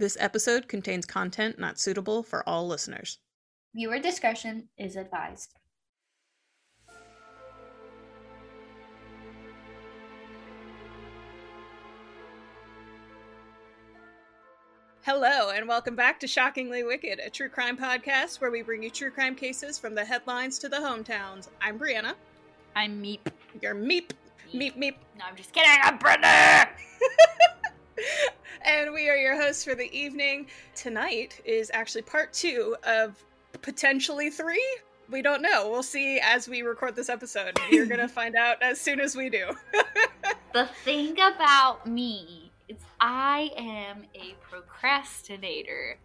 This episode contains content not suitable for all listeners. Viewer discretion is advised. Hello, and welcome back to Shockingly Wicked, a true crime podcast where we bring you true crime cases from the headlines to the hometowns. I'm Brianna. I'm Meep. You're Meep. Meep, meep. No, I'm just kidding. I'm Brenda. and we are your hosts for the evening. Tonight is actually part two of potentially three. We don't know. We'll see as we record this episode. You're going to find out as soon as we do. the thing about me is I am a procrastinator.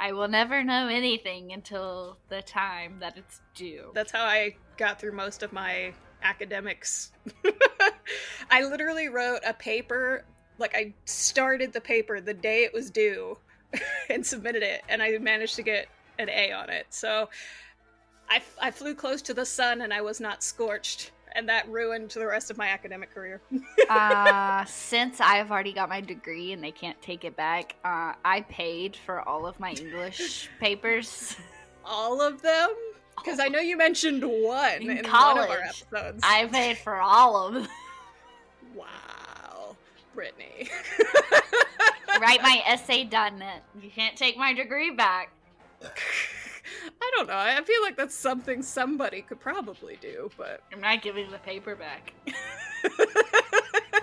I will never know anything until the time that it's due. That's how I got through most of my academics. I literally wrote a paper, like, I started the paper the day it was due and submitted it, and I managed to get an A on it. So I, I flew close to the sun and I was not scorched. And that ruined the rest of my academic career. uh, since I've already got my degree and they can't take it back, uh, I paid for all of my English papers. All of them? Because I know you mentioned one in, in college. one of our episodes. I paid for all of them. Wow, Brittany. Write my essay done. You can't take my degree back. I don't know. I feel like that's something somebody could probably do, but I'm not giving the paper back.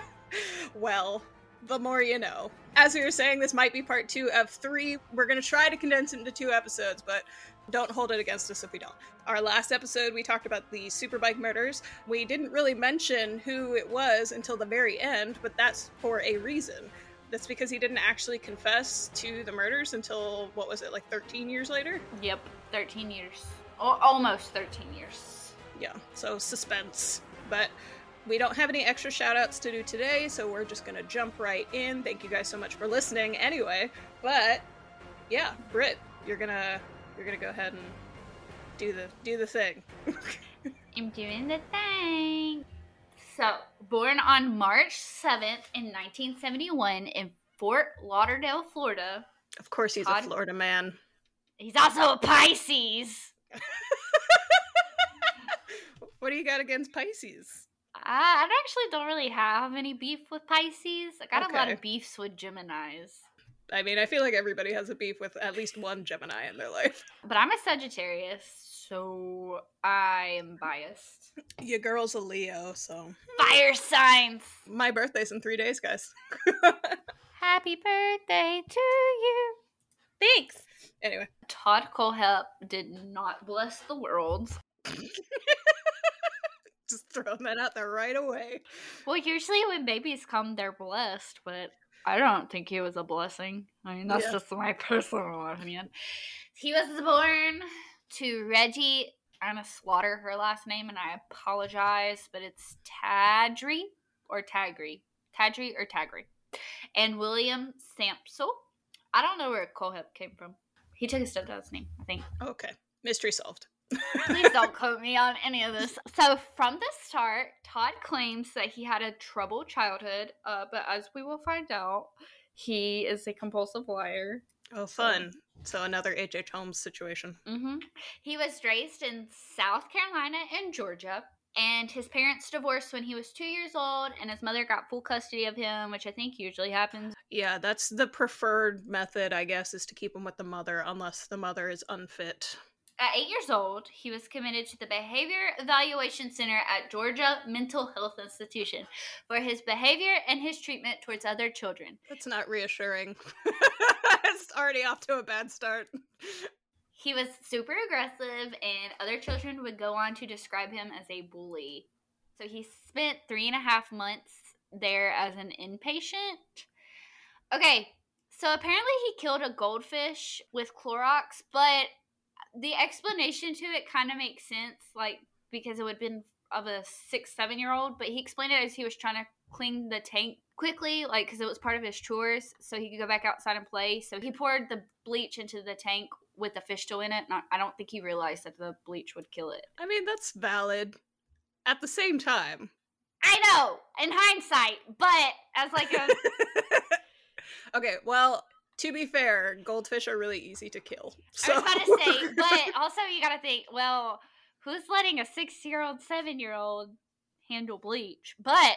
well, the more you know. As we were saying, this might be part two of three. We're going to try to condense it into two episodes, but don't hold it against us if we don't. Our last episode, we talked about the Superbike murders. We didn't really mention who it was until the very end, but that's for a reason. That's because he didn't actually confess to the murders until, what was it, like 13 years later? Yep, 13 years. O- almost 13 years. Yeah, so suspense. But we don't have any extra shout outs to do today, so we're just gonna jump right in. Thank you guys so much for listening anyway. But yeah, Britt, you're gonna you're gonna go ahead and do the do the thing. I'm doing the thing. So, born on March 7th in 1971 in Fort Lauderdale, Florida. Of course he's Todd, a Florida man. He's also a Pisces. what do you got against Pisces? I, I actually don't really have any beef with Pisces. I got okay. a lot of beefs with Geminis. I mean, I feel like everybody has a beef with at least one Gemini in their life. But I'm a Sagittarius, so I am biased. Your girl's a Leo, so. Fire signs! My birthday's in three days, guys. Happy birthday to you! Thanks! Anyway. Todd Kohlhepp did not bless the world. Just throwing that out there right away. Well, usually when babies come, they're blessed, but I don't think he was a blessing. I mean, that's yeah. just my personal opinion. He was born to Reggie. I'm gonna slaughter her last name, and I apologize, but it's Tadri or Tagri, Tadri or Tagri, and William Sampsell. I don't know where Kohlhepp came from. He took his stepdad's name, I think. Okay, mystery solved. Please don't quote me on any of this. So, from the start, Todd claims that he had a troubled childhood, uh, but as we will find out, he is a compulsive liar. Oh, fun. So, another H.H. Holmes situation. Mm-hmm. He was raised in South Carolina and Georgia, and his parents divorced when he was two years old, and his mother got full custody of him, which I think usually happens. Yeah, that's the preferred method, I guess, is to keep him with the mother unless the mother is unfit. At eight years old, he was committed to the Behavior Evaluation Center at Georgia Mental Health Institution for his behavior and his treatment towards other children. That's not reassuring. it's already off to a bad start. He was super aggressive, and other children would go on to describe him as a bully. So he spent three and a half months there as an inpatient. Okay, so apparently he killed a goldfish with Clorox, but the explanation to it kind of makes sense, like because it would have been of a six, seven year old, but he explained it as he was trying to clean the tank quickly, like because it was part of his chores, so he could go back outside and play. So he poured the bleach into the tank with the fish still in it. Not, I don't think he realized that the bleach would kill it. I mean, that's valid. At the same time, I know in hindsight, but as like a okay, well, To be fair, goldfish are really easy to kill. So. I was about to say, but also you got to think, well, who's letting a six-year-old, seven-year-old handle bleach? But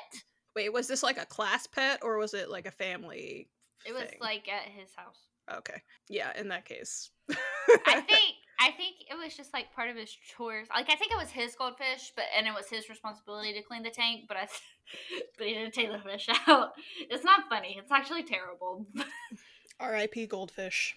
wait, was this like a class pet or was it like a family? It was thing? like at his house. Okay, yeah. In that case, I think I think it was just like part of his chores. Like I think it was his goldfish, but and it was his responsibility to clean the tank. But I, but he didn't take the fish out. It's not funny. It's actually terrible. R.I.P. Goldfish.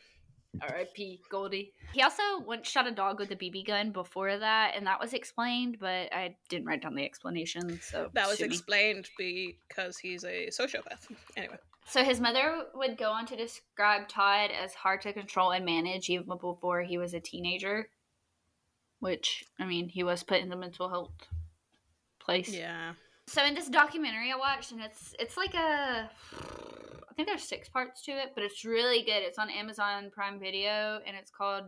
R.I.P. Goldie. He also once shot a dog with a BB gun before that, and that was explained, but I didn't write down the explanation. So That was sue me. explained because he's a sociopath. Anyway, So his mother would go on to describe Todd as hard to control and manage even before he was a teenager. Which, I mean, he was put in the mental health place. yeah. So in this documentary I watched, and it's it's like a, I think there's six parts to it, but it's really good. It's on Amazon Prime Video, and it's called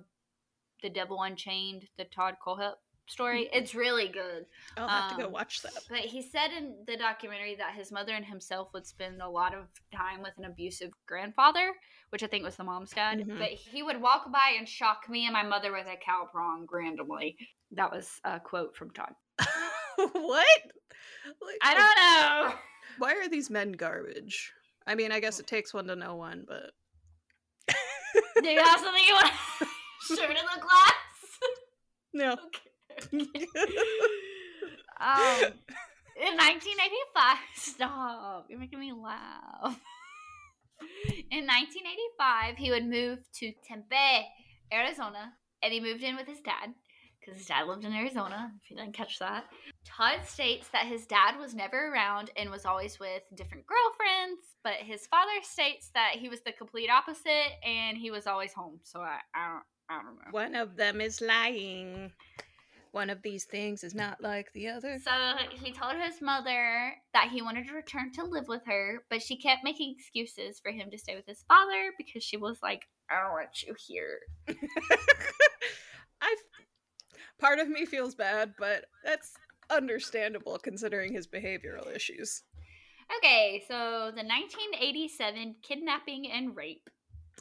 "The Devil Unchained: The Todd Kohlhepp Story." It's really good. I'll have to go Um, watch that. But he said in the documentary that his mother and himself would spend a lot of time with an abusive grandfather, which I think was the mom's dad. Mhm. But he would walk by and shock me and my mother with a cow prong randomly. That was a quote from Todd. what? Like, I don't know. Why are these men garbage? I mean, I guess it takes one to know one, but Do you have something you want to share to the class? no. Um, in 1985, stop. You're making me laugh. In 1985, he would move to Tempe, Arizona, and he moved in with his dad because his dad lived in Arizona. If you didn't catch that, Todd states that his dad was never around and was always with different girlfriends, but his father states that he was the complete opposite and he was always home. So I, I don't, I don't know. One of them is lying. One of these things is not like the other. So he told his mother that he wanted to return to live with her, but she kept making excuses for him to stay with his father because she was like, I don't want you here. I part of me feels bad, but that's understandable considering his behavioral issues. Okay, so the 1987 kidnapping and rape.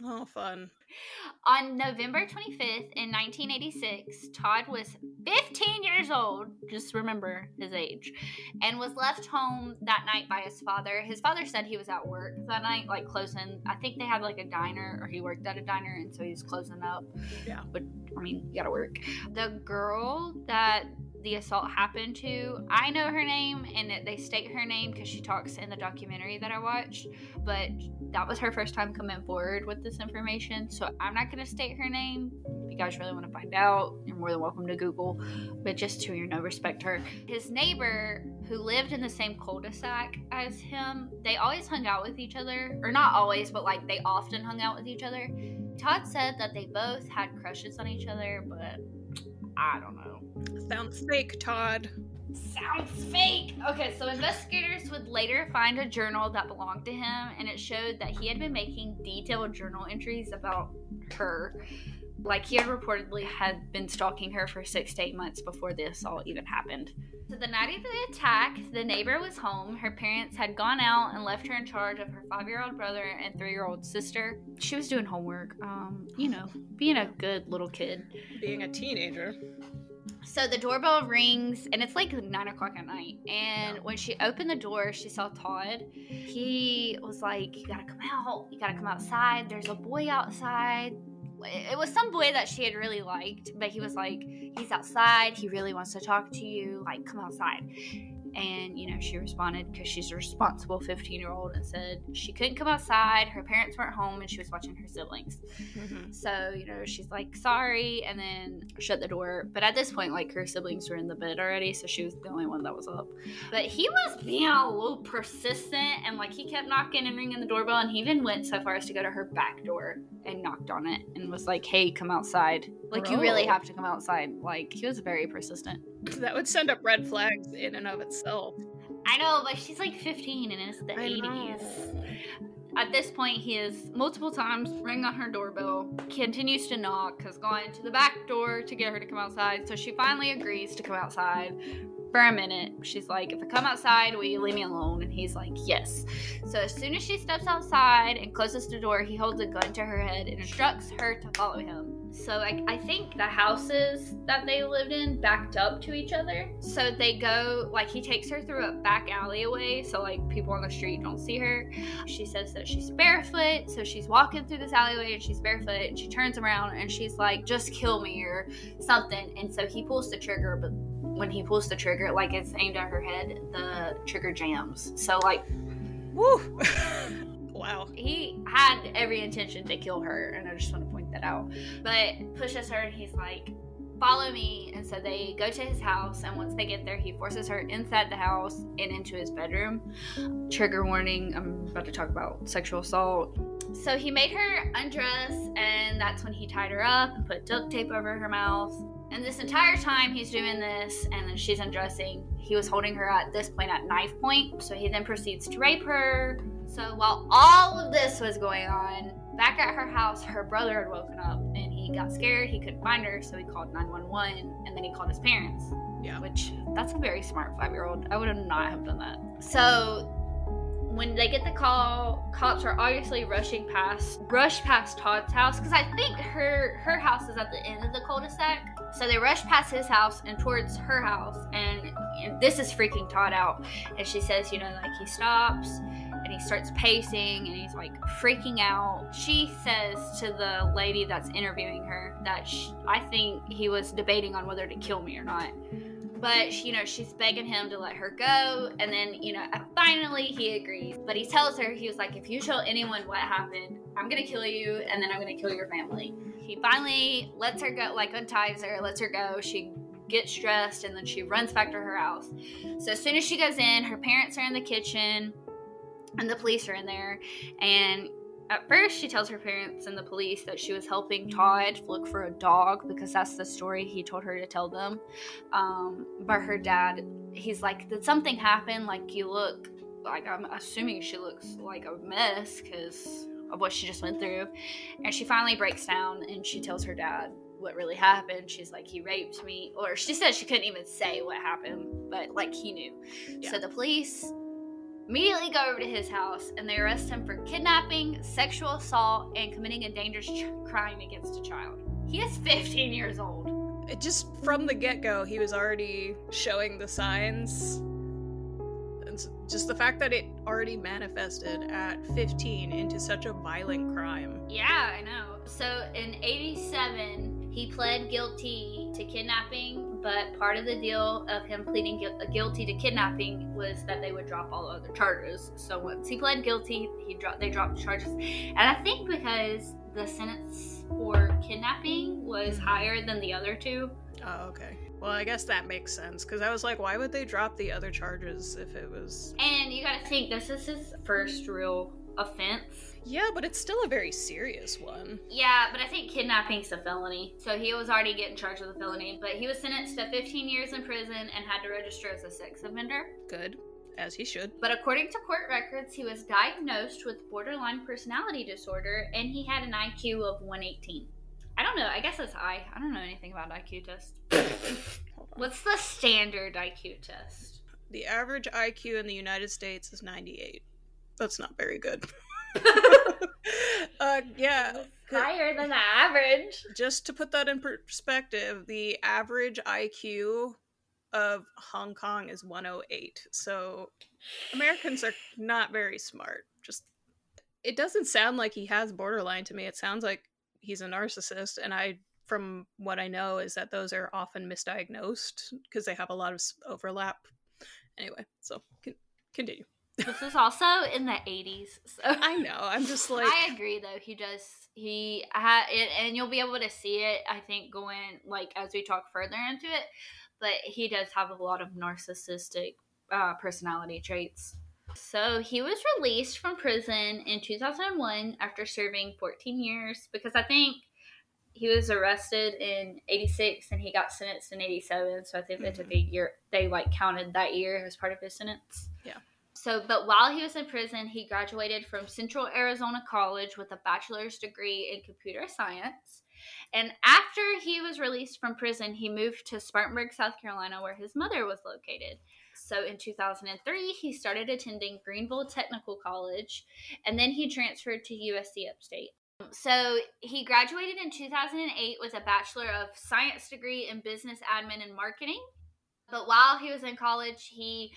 Oh, fun. On November 25th in 1986, Todd was 15 years old, just remember his age, and was left home that night by his father. His father said he was at work that night, like closing. I think they had like a diner, or he worked at a diner, and so he was closing up. Yeah. But, I mean, you gotta work. The girl that the assault happened to, I know her name, and it, they state her name because she talks in the documentary that I watched, but that was her first time coming forward with this information, so I'm not gonna state her name. If you guys really want to find out, you're more than welcome to Google, but just to you know, respect her. His neighbor, who lived in the same cul-de-sac as him, they always hung out with each other, or not always, but like they often hung out with each other. Todd said that they both had crushes on each other, but I don't know. Sounds fake, Todd. Sounds fake. Okay, so investigators would later find a journal that belonged to him, and it showed that he had been making detailed journal entries about her. Like he had reportedly had been stalking her for six to eight months before the assault even happened. So the night of the attack, the neighbor was home. Her parents had gone out and left her in charge of her five-year-old brother and three-year-old sister. She was doing homework. Um, you know, being a good little kid. Being a teenager. So the doorbell rings, and it's like nine o'clock at night. And when she opened the door, she saw Todd. He was like, "You gotta come out. You gotta come outside. There's a boy outside." It was some boy that she had really liked, but he was like, "He's outside. He really wants to talk to you. Like, come outside." And you know, she responded because she's a responsible 15 year old and said she couldn't come outside. Her parents weren't home, and she was watching her siblings. Mhm. So, you know, she's like, sorry, and then shut the door. But at this point, like, her siblings were in the bed already, so she was the only one that was up. But he was being a little persistent, and like, he kept knocking and ringing the doorbell, and he even went so far as to go to her back door and knocked on it and was like, hey, come outside. Like, you really have to come outside. Like, he was very persistent. That would send up red flags in and of itself. I know, but she's like 15 and it's the I 80s. know. At this point, he has multiple times rang on her doorbell, continues to knock, has gone to the back door to get her to come outside. So she finally agrees to come outside, for a minute. She's like, If I come outside, will you leave me alone? And he's like, Yes. So as soon as she steps outside and closes the door, he holds a gun to her head and instructs her to follow him. So I, I think the houses that they lived in backed up to each other. So they go, like, he takes her through a back alleyway so, like, people on the street don't see her. She says that she's barefoot. So she's walking through this alleyway and she's barefoot and she turns around and she's like, just kill me or something. And so he pulls the trigger, but when he pulls the trigger, like it's aimed at her head, the trigger jams. So like, woo. wow. He had every intention to kill her, and I just want to point that out. But pushes her, and he's like, "Follow me." And so they go to his house, and once they get there, he forces her inside the house and into his bedroom. Trigger warning: I'm about to talk about sexual assault. So he made her undress, and that's when he tied her up and put duct tape over her mouth and this entire time he's doing this, and then she's undressing, he was holding her at this point at knife point. So he then proceeds to rape her. So while all of this was going on, back at her house, her brother had woken up and he got scared. He couldn't find her, so he called 911 and then he called his parents. Yeah. Which, that's a very smart five year old. I would have not have done that. So when they get the call, cops are obviously rushing past, rush past Todd's house because I think her her house is at the end of the cul-de-sac. So they rush past his house and towards her house, and, and this is freaking Todd out. And she says, you know, like he stops and he starts pacing and he's like freaking out. She says to the lady that's interviewing her that she, I think he was debating on whether to kill me or not. But you know, she's begging him to let her go, and then you know, uh, finally he agrees. But he tells her he was like, "If you tell anyone what happened, I'm gonna kill you, and then I'm gonna kill your family." He finally lets her go, like unties her, lets her go. She gets dressed, and then she runs back to her house. So as soon as she goes in, her parents are in the kitchen, and the police are in there, and at first, she tells her parents and the police that she was helping Todd look for a dog because that's the story he told her to tell them. Um, but her dad, he's like, Did something happen? Like, you look like I'm assuming she looks like a mess because of what she just went through. And she finally breaks down and she tells her dad what really happened. She's like, He raped me. Or she said she couldn't even say what happened, but like he knew. Yeah. So the police immediately go over to his house and they arrest him for kidnapping, sexual assault, and committing a dangerous ch- crime against a child. He is 15 years old. It just from the get go, he was already showing the signs. And just the fact that it already manifested at 15 into such a violent crime. Yeah, I know. So in 87, he pled guilty to kidnapping but part of the deal of him pleading gu- guilty to kidnapping was that they would drop all other charges. So once he pled guilty, he dropped they dropped the charges, and I think because the sentence for kidnapping was mm-hmm. higher than the other two. Oh, okay. Well, I guess that makes sense because I was like, why would they drop the other charges if it was? And you got to think this is his first real offense yeah, but it's still a very serious one. Yeah, but I think kidnapping's a felony. So he was already getting charged with a felony, but he was sentenced to 15 years in prison and had to register as a sex offender. Good. As he should. But according to court records, he was diagnosed with borderline personality disorder and he had an IQ of 118. I don't know. I guess that's high. I don't know anything about IQ test. What's the standard IQ test? The average IQ in the United States is 98. That's not very good. uh, yeah. Higher than the average. Just to put that in perspective, the average IQ of Hong Kong is 108. So Americans are not very smart. Just it doesn't sound like he has borderline to me. It sounds like he's a narcissist and I from what I know is that those are often misdiagnosed because they have a lot of overlap. Anyway, so continue this is also in the 80s so i know i'm just like i agree though he does. he had it and you'll be able to see it i think going like as we talk further into it but he does have a lot of narcissistic uh, personality traits so he was released from prison in 2001 after serving 14 years because i think he was arrested in 86 and he got sentenced in 87 so i think mm-hmm. they took a year they like counted that year as part of his sentence yeah so, but while he was in prison, he graduated from Central Arizona College with a bachelor's degree in computer science. And after he was released from prison, he moved to Spartanburg, South Carolina, where his mother was located. So in 2003, he started attending Greenville Technical College, and then he transferred to USC Upstate. So he graduated in 2008 with a Bachelor of Science degree in Business Admin and Marketing. But while he was in college, he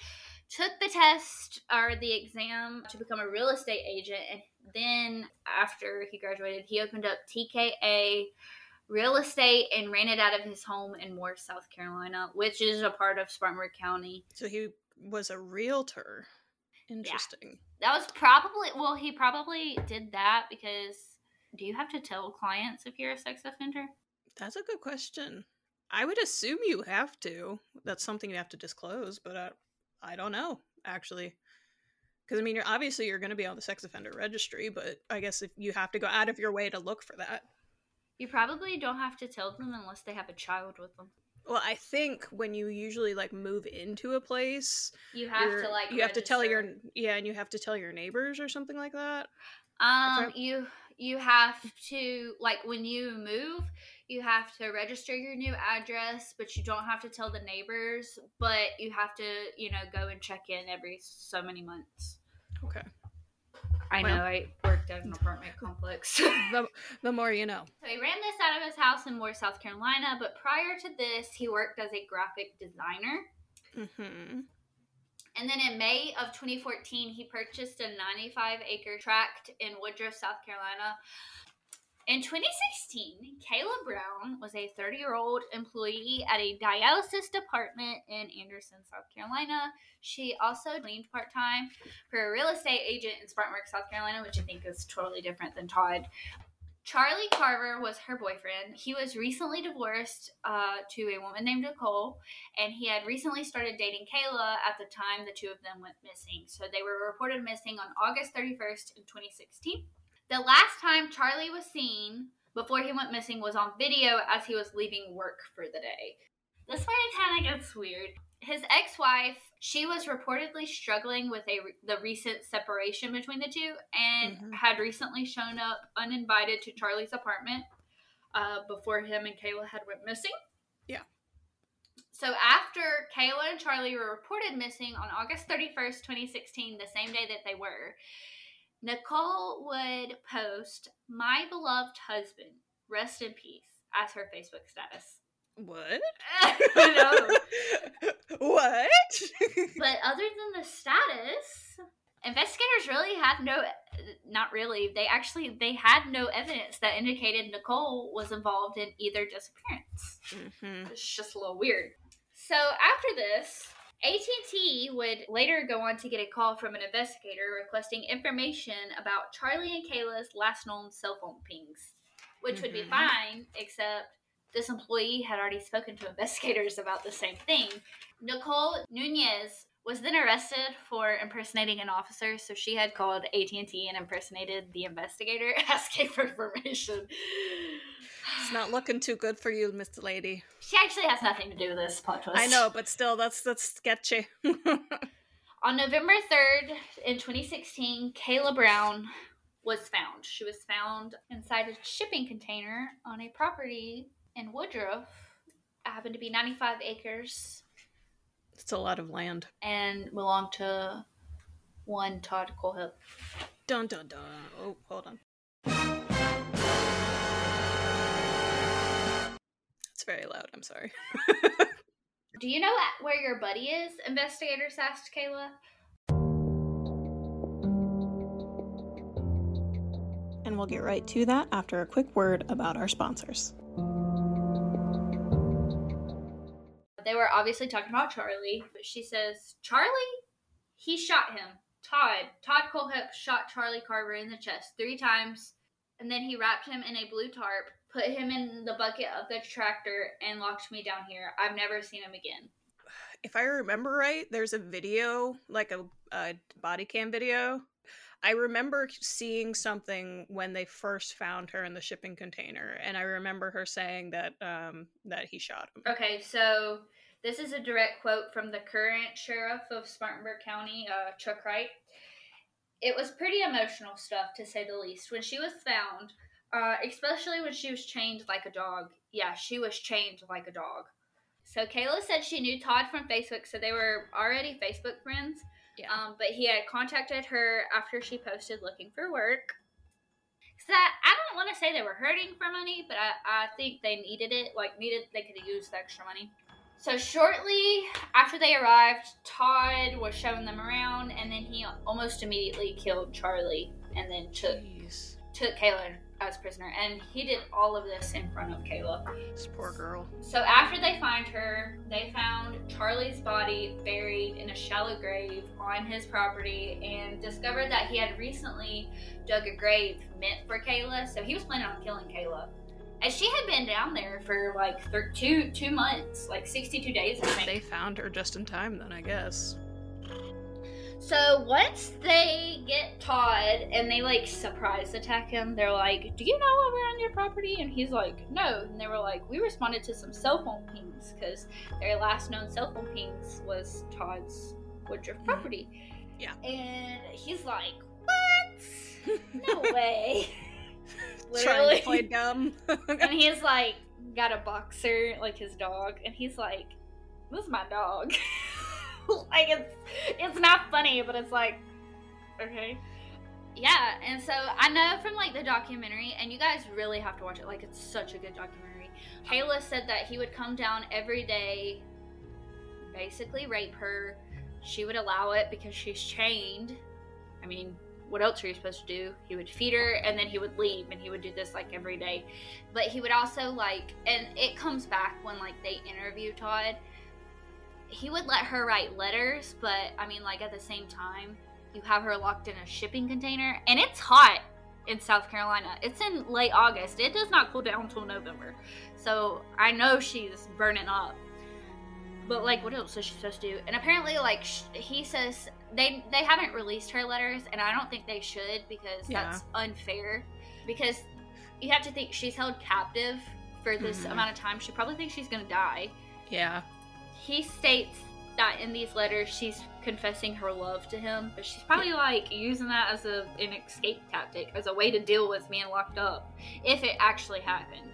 took the test or the exam to become a real estate agent. And then after he graduated, he opened up TKA Real Estate and ran it out of his home in Moore, South Carolina, which is a part of Spartanburg County. So he was a realtor. Interesting. Yeah. That was probably, well, he probably did that because do you have to tell clients if you're a sex offender? That's a good question. I would assume you have to. That's something you have to disclose, but I, I don't know actually. Because I mean, you're obviously you're going to be on the sex offender registry, but I guess if you have to go out of your way to look for that, you probably don't have to tell them unless they have a child with them. Well, I think when you usually like move into a place, you have to like you register. have to tell your yeah, and you have to tell your neighbors or something like that. Um, you you have to like when you move you have to register your new address but you don't have to tell the neighbors but you have to you know go and check in every so many months. Okay. I well, know i worked at an apartment complex. The, the more you know. So he ran this out of his house in moore south carolina but prior to this he worked as a graphic designer. Mm-hmm. And then in May of 2014, he purchased a 95 acre tract in Woodruff, South Carolina. In 2016, Kala Brown was a 30 year old employee at a dialysis department in Anderson, South Carolina. She also cleaned part time for a real estate agent in Spartanburg, South Carolina, which I think is totally different than Todd. Charlie Carver was her boyfriend. He was recently divorced uh, to a woman named Nicole, and he had recently started dating Kala at the time the two of them went missing. So they were reported missing on August 31st in 2016. The last time Charlie was seen before he went missing was on video as he was leaving work for the day. This part kind of gets weird his ex-wife she was reportedly struggling with a the recent separation between the two and mm-hmm. had recently shown up uninvited to charlie's apartment uh, before him and kala had went missing. Yeah. So after kala and charlie were reported missing on august 31st 2016 the same day that they were nicole would post my beloved husband rest in peace as her facebook status what? what? but other than the status, investigators really had no not really. They actually they had no evidence that indicated Nicole was involved in either disappearance. Mm-hmm. It's just a little weird. So after this, AT&T would later go on to get a call from an investigator requesting information about Charlie and Kala's last known cell phone pings, which mm-hmm. would be mm-hmm. fine, except this employee had already spoken to investigators about the same thing. Nicole Nunez was then arrested for impersonating an officer, so she had called AT&T and impersonated the investigator asking for information. It's not looking too good for you, Mr. Lady. She actually has nothing to do with this plot twist. I know, but still, that's that's sketchy. On November 3rd in 2016, Kala Brown was found. She was found inside a shipping container on a property in Woodruff happened to be 95 acres. It's a lot of land. And belonged to one Todd Kohlhepp. Dun dun dun. Oh, hold on. It's very loud. I'm sorry. Do you know where your buddy is? Investigators asked Kala. And we'll get right to that after a quick word about our sponsors. They were obviously talking about Charlie, but she says, Charlie, he shot him. Todd, Todd Kohlhepp shot Charlie Carver in the chest three times, and then he wrapped him in a blue tarp, put him in the bucket of the tractor, and locked me down here. I've never seen him again. If I remember right, there's a video, like a, a body cam video I remember seeing something when they first found her in the shipping container, and I remember her saying that um, that he shot him. Okay, so This is a direct quote from the current sheriff of Spartanburg County, uh, Chuck Wright. It was pretty emotional stuff, to say the least. When she was found, uh, especially when she was chained like a dog. Yeah, she was chained like a dog. So Kala said she knew Todd from Facebook, so they were already Facebook friends. Yeah. Um, but he had contacted her after she posted looking for work. So I, I don't want to say they were hurting for money, but I, I think they needed it. Like needed, they could have used the extra money. So shortly after they arrived, Todd was showing them around, and then he almost immediately killed Charlie, and then took Jeez. took Kala as prisoner. And he did all of this in front of Kala. This poor girl. So after they find her, they found Charlie's body buried in a shallow grave on his property and discovered that he had recently dug a grave meant for Kala. So he was planning on killing Kala. And she had been down there for like two two months, like sixty two days, I think. They found her just in time then, I guess. So once they get Todd and they like surprise attack him, they're like, "Do you know we're on your property?" And he's like, "No." And they were like, "We responded to some cell phone pings because their last known cell phone pings was Todd's Woodruff mm-hmm. property." Yeah. And he's like, "What? No way!" Literally. play dumb. and he's like, got a boxer, like his dog, and he's like, "This is my dog." like it's it's not funny, but it's like, okay. Yeah, and so I know from like the documentary, and you guys really have to watch it. Like it's such a good documentary. Kala said that he would come down every day, basically rape her. She would allow it because she's chained. I mean, what else are you supposed to do? He would feed her and then he would leave and he would do this like every day. But he would also like and it comes back when like they interview Todd. He would let her write letters, but I mean like at the same time, you have her locked in a shipping container and it's hot in South Carolina. It's in late August. It does not cool down until November. So I know she's burning up. But like, what else is she supposed to do? And apparently, like he says, they they haven't released her letters, and I don't think they should because Yeah. that's unfair. Because you have to think she's held captive for this Mhm. amount of time. She probably thinks she's gonna die. yeah. He states that in these letters she's confessing her love to him, but she's probably like using that as a an escape tactic, as a way to deal with being locked up, if it actually happened.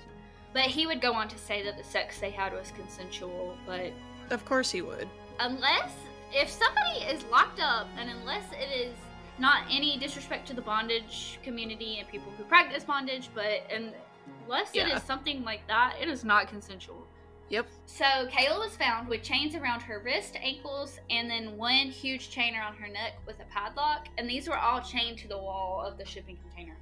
But he would go on to say that the sex they had was consensual, but Of course he would. unless if somebody is locked up and unless it is not any disrespect to the bondage community and people who practice bondage but unless it Yeah. is something like that it is not consensual Yep. so kala was found with chains around her wrist ankles and then one huge chain around her neck with a padlock and these were all chained to the wall of the shipping container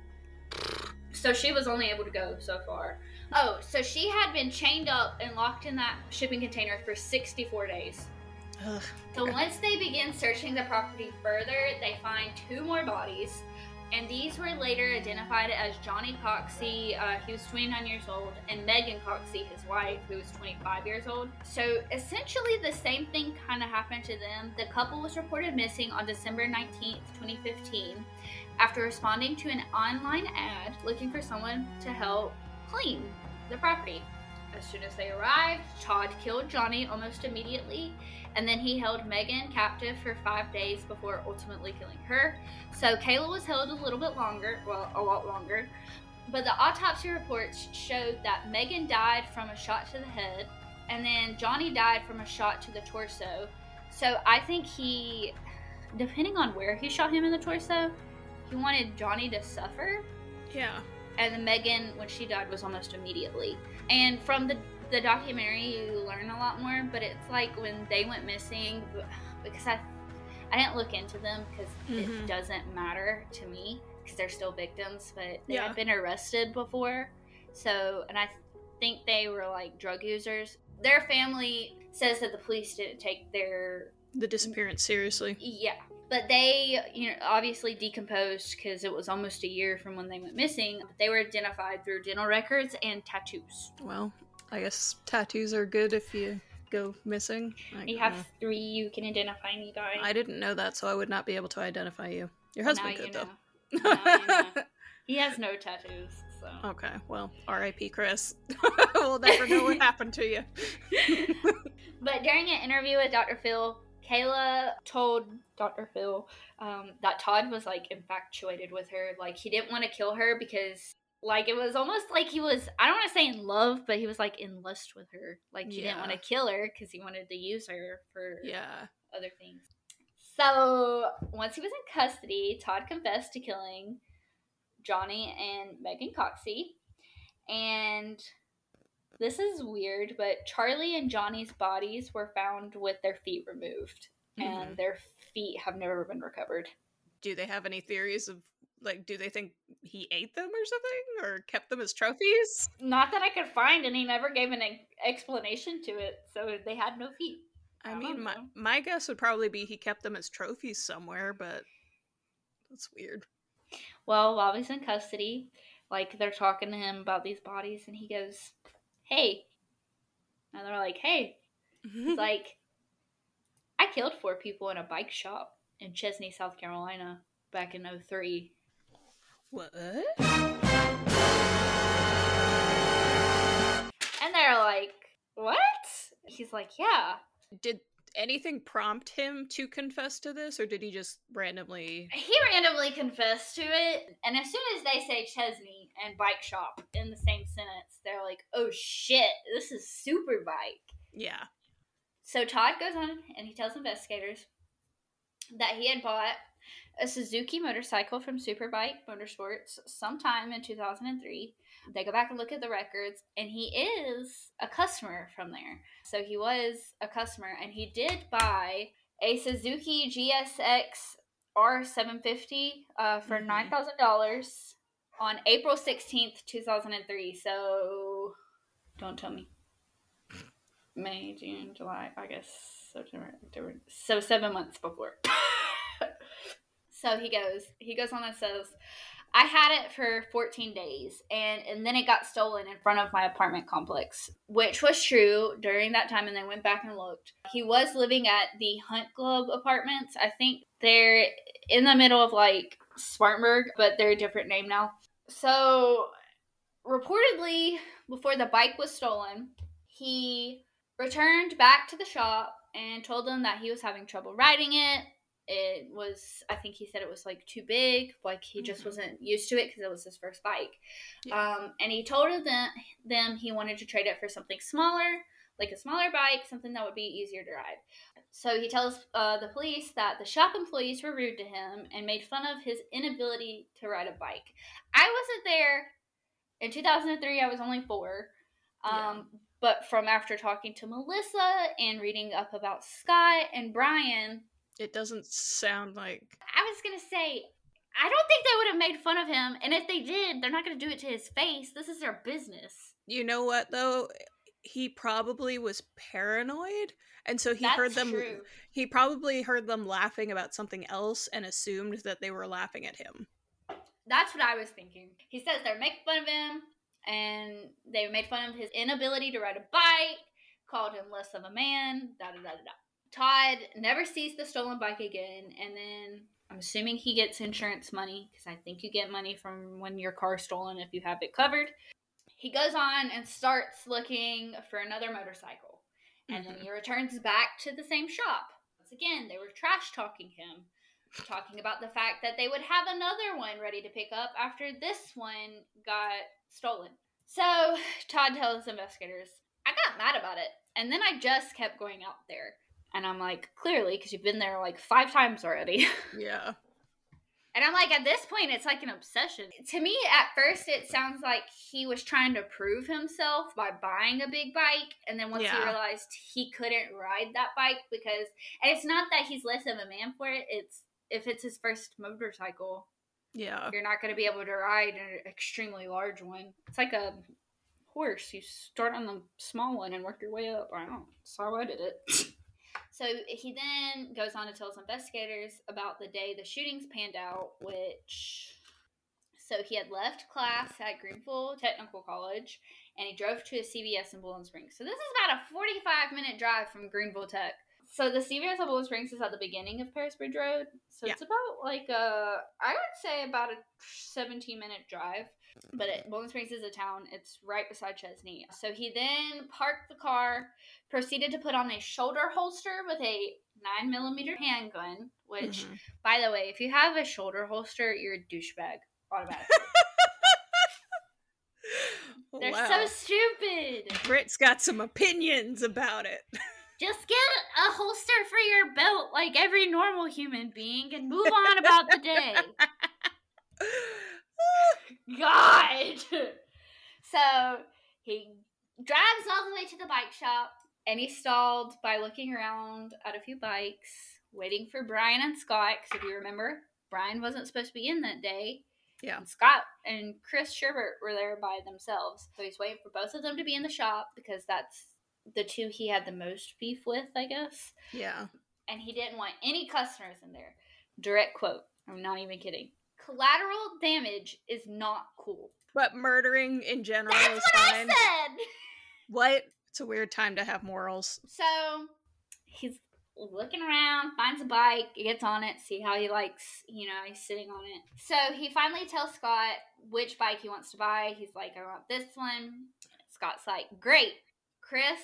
so she was only able to go so far oh so she had been chained up and locked in that shipping container for 64 days Ugh. so once they begin searching the property further, they find two more bodies, and these were later identified as Johnny Coxie, uh, he was 29 years old, and Megan Coxie, his wife, who was 25 years old. So essentially, the same thing kind of happened to them. The couple was reported missing on December 19th, 2015, after responding to an online ad looking for someone to help clean the property. As soon as they arrived, Todd killed Johnny almost immediately and then he held Megan captive for five days before ultimately killing her. So Kala was held a little bit longer, well, a lot longer. But the autopsy reports showed that Megan died from a shot to the head, and then Johnny died from a shot to the torso. So I think he, depending on where he shot him in the torso, he wanted Johnny to suffer Yeah. and then Megan, when she died, was almost immediately. And from the the documentary, you learn a lot more. But it's like when they went missing, because I I didn't look into them because Mhm. it doesn't matter to me because they're still victims, but they Yeah. had been arrested before. So, and I think they were like drug users. Their family says that the police didn't take their The disappearance seriously. yeah. But they, you know, obviously decomposed because it was almost a year from when they went missing. But they were identified through dental records and tattoos. Well, I guess tattoos are good if you go missing. I, You have three, you can identify me guy. I didn't know that, so I would not be able to identify you. Your husband you could know. though. Now you know. He has no tattoos. So. Okay, well, R.I.P. Chris. we'll never know what happened to you. but during an interview with Dr. Phil, Kala told Dr. Phil um, that Todd was like infatuated with her. Like he didn't want to kill her because like it was almost like he was I don't want to say in love, but he was like in lust with her. Like he didn't want to kill her because he wanted to use her for Yeah. other things. So once he was in custody, Todd confessed to killing Johnny and Megan Coxie. And this is weird, but Charlie and Johnny's bodies were found with their feet removed, and Mhm. their feet have never been recovered. Do they have any theories of like do they think he ate them or something or kept them as trophies? Not that I could find, and he never gave an explanation to it, so they had no feet. I I mean, my my guess would probably be he kept them as trophies somewhere, but that's weird. Well, while he's in custody, like they're talking to him about these bodies, and he goes, "Hey," and they're like, "Hey." It's like, I killed four people in a bike shop in Chesnee, South Carolina, back in 03. What? And they're like, what? He's like, yeah. Did anything prompt him to confess to this, or did he just randomly? He randomly confessed to it, and as soon as they say Chesnee and bike shop in the same sentence, they're like, oh shit, this is super bike. Yeah. So Todd goes on and he tells investigators that he had bought a Suzuki motorcycle from Superbike Motorsports sometime in 2003. They go back and look at the records, and he is a customer from there. So he was a customer, and he did buy a Suzuki GSX R750 uh, for Mhm. $9,000 on April 16th, 2003. So don't tell me. May, June, July, August, September, October. So seven months before. so he goes, he goes on and says, I had it for 14 days and, and then it got stolen in front of my apartment complex, which was true during that time. And they went back and looked. He was living at the Hunt Club apartments. I think they're in the middle of like Spartanburg, but they're a different name now. So reportedly, before the bike was stolen, he returned back to the shop and told them that he was having trouble riding it. It was, I think he said it was like too big, like he just Mhm. wasn't used to it because it was his first bike. Yeah. Um, and he told them, them he wanted to trade it for something smaller, like a smaller bike, something that would be easier to ride. So he tells uh, the police that the shop employees were rude to him and made fun of his inability to ride a bike. I wasn't there in 2003. I was only four. Um, Yeah. But from after talking to Melissa and reading up about Scott and Brian, It doesn't sound like. I was gonna say, I don't think they would have made fun of him. And if they did, they're not gonna do it to his face. This is their business. You know what though? He probably was paranoid, and so he That's heard them. true. He probably heard them laughing about something else and assumed that they were laughing at him. That's what I was thinking. He says they're making fun of him, and they made fun of his inability to ride a bike, called him less of a man, da da da da da. Todd never sees the stolen bike again, and then I'm assuming he gets insurance money because I think you get money from when your car's stolen if you have it covered. He goes on and starts looking for another motorcycle, and then Mhm. he returns back to the same shop. Once again, they were trash talking him talking about the fact that they would have another one ready to pick up after this one got stolen. So Todd tells investigators, I got mad about it. And then I just kept going out there. And I'm like, clearly, because you've been there like five times already. Yeah. and I'm like, at this point, it's like an obsession. To me, at first, it sounds like he was trying to prove himself by buying a big bike. And then once he realized he couldn't ride that bike because, and it's not that he's less of a man for it, it's if it's his first motorcycle, Yeah. you're not going to be able to ride an extremely large one. It's like a horse. You start on the small one and work your way up. I don't know. That's how I did it. so he then goes on to tell his investigators about the day the shootings panned out, which. So he had left class at Greenville Technical College and he drove to a CVS in Boiling Springs. So this is about a 45 minute drive from Greenville Tech. So the CVS at Boiling Springs is at the beginning of Parris Bridge Road. So Yeah. it's about like a, I would say about a 17 minute drive. But it, Boiling Springs is a town. It's right beside Chesnee. So he then parked the car, proceeded to put on a shoulder holster with a nine millimeter handgun. Which, mm-hmm. by the way, if you have a shoulder holster, you're a douchebag automatically. They're wow. so stupid. Britt's got some opinions about it. Just get a holster for your belt like every normal human being and move on about the day. God. so he drives all the way to the bike shop and he stalled by looking around at a few bikes, waiting for Brian and Scott. Because if you remember, Brian wasn't supposed to be in that day. Yeah. And Scott and Chris Sherbert were there by themselves. So he's waiting for both of them to be in the shop because that's the two he had the most beef with, I guess. Yeah. And he didn't want any customers in there. Direct quote. I'm not even kidding. Collateral damage is not cool. But murdering in general That's is what fine. I said. What? It's a weird time to have morals. So he's looking around, finds a bike, gets on it, see how he likes, you know, he's sitting on it. So he finally tells Scott which bike he wants to buy. He's like, I want this one. Scott's like, Great, Chris,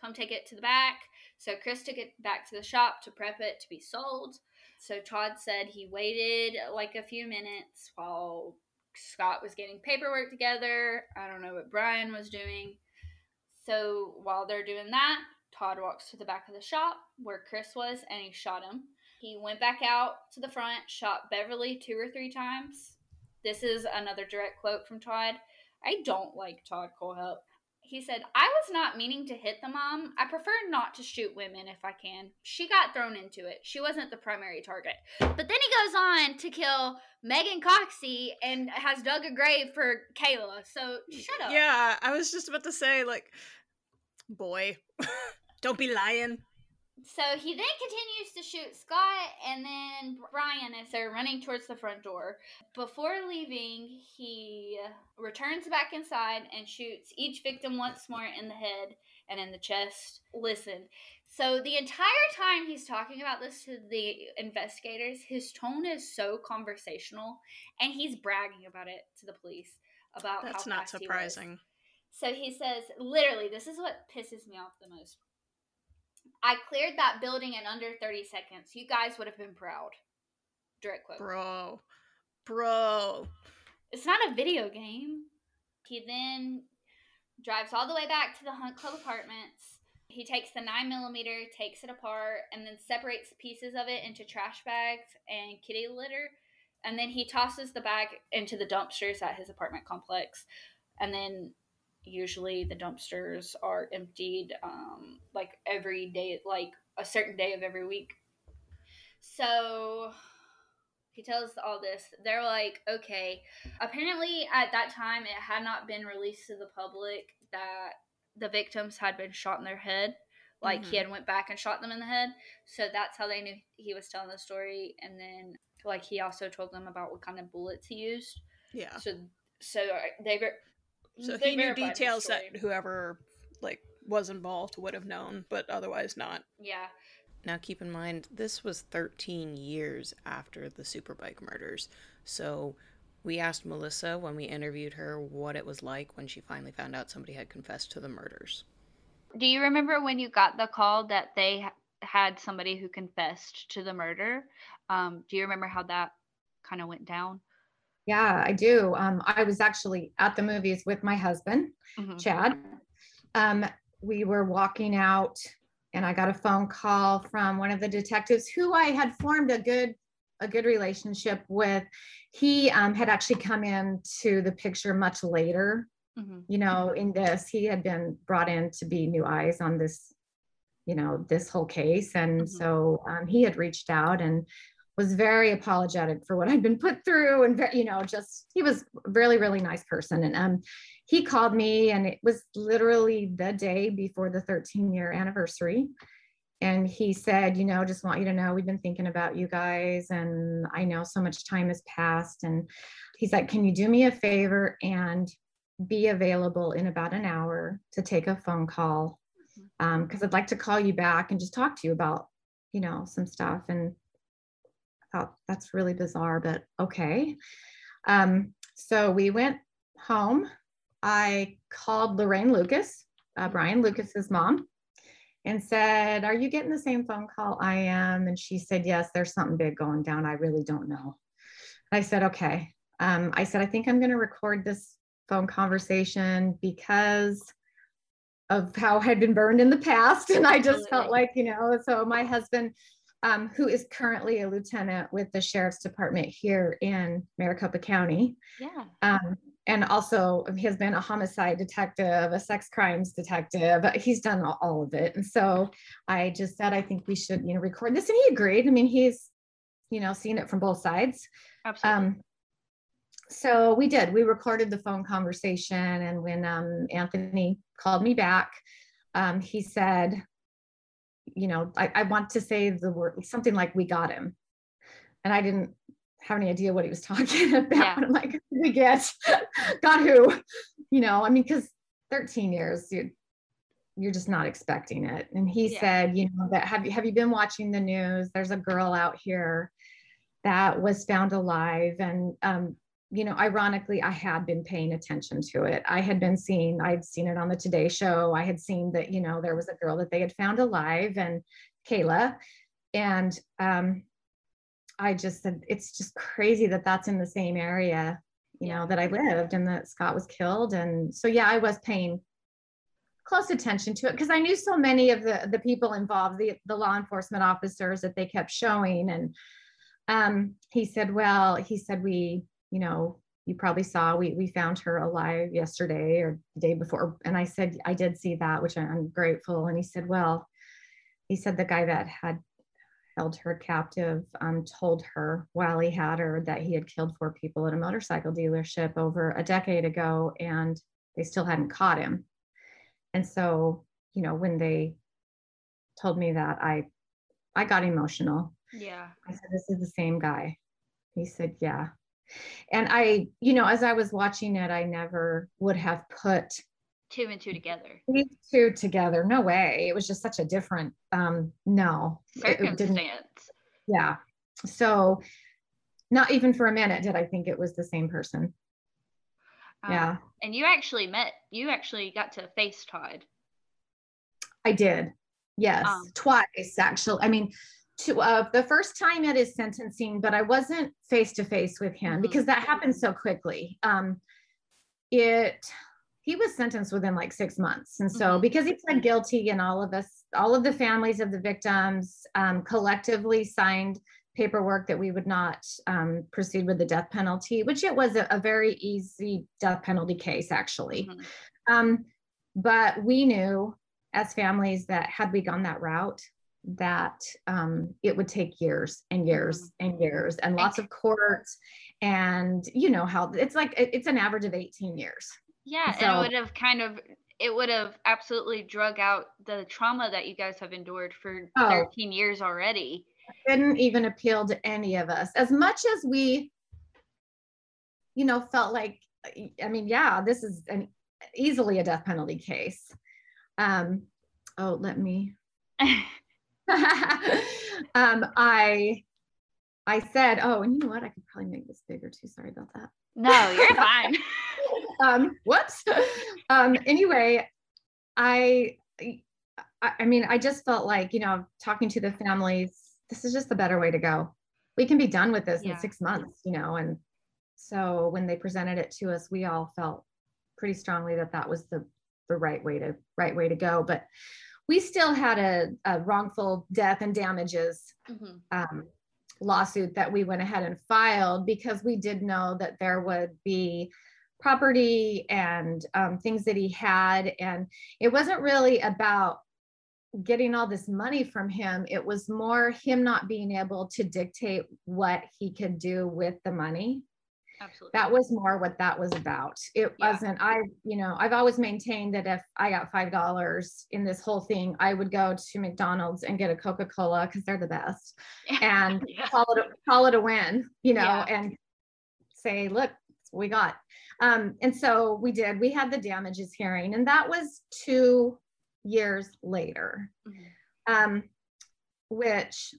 come take it to the back. So Chris took it back to the shop to prep it to be sold. So Todd said he waited like a few minutes while Scott was getting paperwork together. I don't know what Brian was doing. So while they're doing that, Todd walks to the back of the shop where Chris was and he shot him. He went back out to the front, shot Beverly two or three times. This is another direct quote from Todd. I don't like Todd Kohlhepp he said, I was not meaning to hit the mom. I prefer not to shoot women if I can. She got thrown into it. She wasn't the primary target. But then he goes on to kill Megan Coxie and has dug a grave for Kala. So shut up. Yeah, I was just about to say, like, boy, don't be lying. So he then continues to shoot Scott and then Brian as they're running towards the front door. Before leaving, he returns back inside and shoots each victim once more in the head and in the chest. Listen. So the entire time he's talking about this to the investigators, his tone is so conversational and he's bragging about it to the police about That's not surprising. So he says, literally, this is what pisses me off the most. I cleared that building in under 30 seconds. You guys would have been proud. Direct quote. Bro. Bro. It's not a video game. He then drives all the way back to the Hunt Club apartments. He takes the 9mm, takes it apart, and then separates pieces of it into trash bags and kitty litter. And then he tosses the bag into the dumpsters at his apartment complex. And then usually the dumpsters are emptied um, like every day, like a certain day of every week. So he tells all this. They're like, okay. Apparently, at that time, it had not been released to the public that the victims had been shot in their head. Like mm-hmm. he had went back and shot them in the head. So that's how they knew he was telling the story. And then, like, he also told them about what kind of bullets he used. Yeah. So, so they so he knew details that whoever like was involved would have known, but otherwise not. Yeah. Now keep in mind this was 13 years after the Superbike murders. So we asked Melissa when we interviewed her what it was like when she finally found out somebody had confessed to the murders. Do you remember when you got the call that they had somebody who confessed to the murder? Um, do you remember how that kind of went down? Yeah, I do. Um, I was actually at the movies with my husband, mm-hmm. Chad. Um, we were walking out, and I got a phone call from one of the detectives who I had formed a good a good relationship with. He um, had actually come into the picture much later. Mm-hmm. You know, in this, he had been brought in to be new eyes on this, you know, this whole case, and mm-hmm. so um, he had reached out and was very apologetic for what I'd been put through and you know just he was really really nice person. And um he called me and it was literally the day before the 13 year anniversary. And he said you know just want you to know we've been thinking about you guys and I know so much time has passed. And he's like can you do me a favor and be available in about an hour to take a phone call? Because mm-hmm. um, I'd like to call you back and just talk to you about you know some stuff. And thought that's really bizarre, but okay. Um, so we went home, I called Lorraine Lucas, uh, Brian Lucas's mom, and said, Are you getting the same phone call I am? And she said, Yes, there's something big going down. I really don't know. I said, Okay. Um, I said, I think I'm going to record this phone conversation because of how I had been burned in the past. And I just felt like, you know, so my husband, um, who is currently a lieutenant with the sheriff's department here in Maricopa County. Yeah. Um, and also he has been a homicide detective, a sex crimes detective. He's done all of it. And so I just said, I think we should, you know, record this. And he agreed. I mean, he's, you know, seen it from both sides. Absolutely. Um, so we did. We recorded the phone conversation. And when um, Anthony called me back, um, he said, you know, I, I want to say the word something like, we got him. And I didn't have any idea what he was talking about. Yeah. I'm like, we get got who, you know, I mean, because 13 years, you you're just not expecting it. And he yeah. said, you know, that have you have you been watching the news? There's a girl out here that was found alive. And um, you know, ironically, I had been paying attention to it. I had been seeing, I'd seen it on the Today Show. I had seen that, you know, there was a girl that they had found alive and Kala. And um, I just said, it's just crazy that that's in the same area, you yeah. know, that I lived and that Scott was killed. And so, yeah, I was paying close attention to it because I knew so many of the, the people involved, the, the law enforcement officers that they kept showing. And um, he said, well, he said, we, you know, you probably saw we, we found her alive yesterday or the day before. And I said, I did see that, which I'm grateful. And he said, well, he said the guy that had held her captive, um, told her while he had her that he had killed four people at a motorcycle dealership over a decade ago and they still hadn't caught him. And so, you know, when they told me that, I I got emotional. Yeah. I said, This is the same guy. He said, Yeah. And I, you know, as I was watching it, I never would have put two and two together. Two together. No way. It was just such a different um no. Circumstance. yeah. So not even for a minute did I think it was the same person. Um, yeah. And you actually met you actually got to face Todd. I did. Yes. Um, twice actually. I mean to uh, the first time at his sentencing, but I wasn't face to face with him mm-hmm. because that happened so quickly. Um, it he was sentenced within like six months. And so, mm-hmm. because he pled guilty, and all of us, all of the families of the victims um, collectively signed paperwork that we would not um, proceed with the death penalty, which it was a, a very easy death penalty case, actually. Mm-hmm. Um, but we knew as families that had we gone that route, that um, it would take years and years mm-hmm. and years and lots of courts and you know how it's like it's an average of 18 years yeah, so, and it would have kind of it would have absolutely drug out the trauma that you guys have endured for oh, 13 years already. Didn't even appeal to any of us. As much as we, you know, felt like, I mean, yeah, this is an easily a death penalty case. Um, oh, let me. um, I I said, oh, and you know what? I could probably make this bigger too. Sorry about that. No, you're fine. um, whoops. Um, anyway, I, I mean, I just felt like, you know, talking to the families, this is just the better way to go. We can be done with this yeah. in six months, you know, and so when they presented it to us, we all felt pretty strongly that that was the the right way to right way to go. But we still had a, a wrongful death and damages mm-hmm. um, lawsuit that we went ahead and filed because we did know that there would be property and um, things that he had. And it wasn't really about getting all this money from him. It was more him not being able to dictate what he could do with the money. Absolutely. That was more what that was about. It yeah. wasn't, I, you know, I've always maintained that if I got $5 in this whole thing, I would go to McDonald's and get a Coca Cola because they're the best and yeah. call, it a, call it a win, you know, yeah. and say, look, we got. Um, and so we did, we had the damages hearing, and that was two years later, mm-hmm. um, which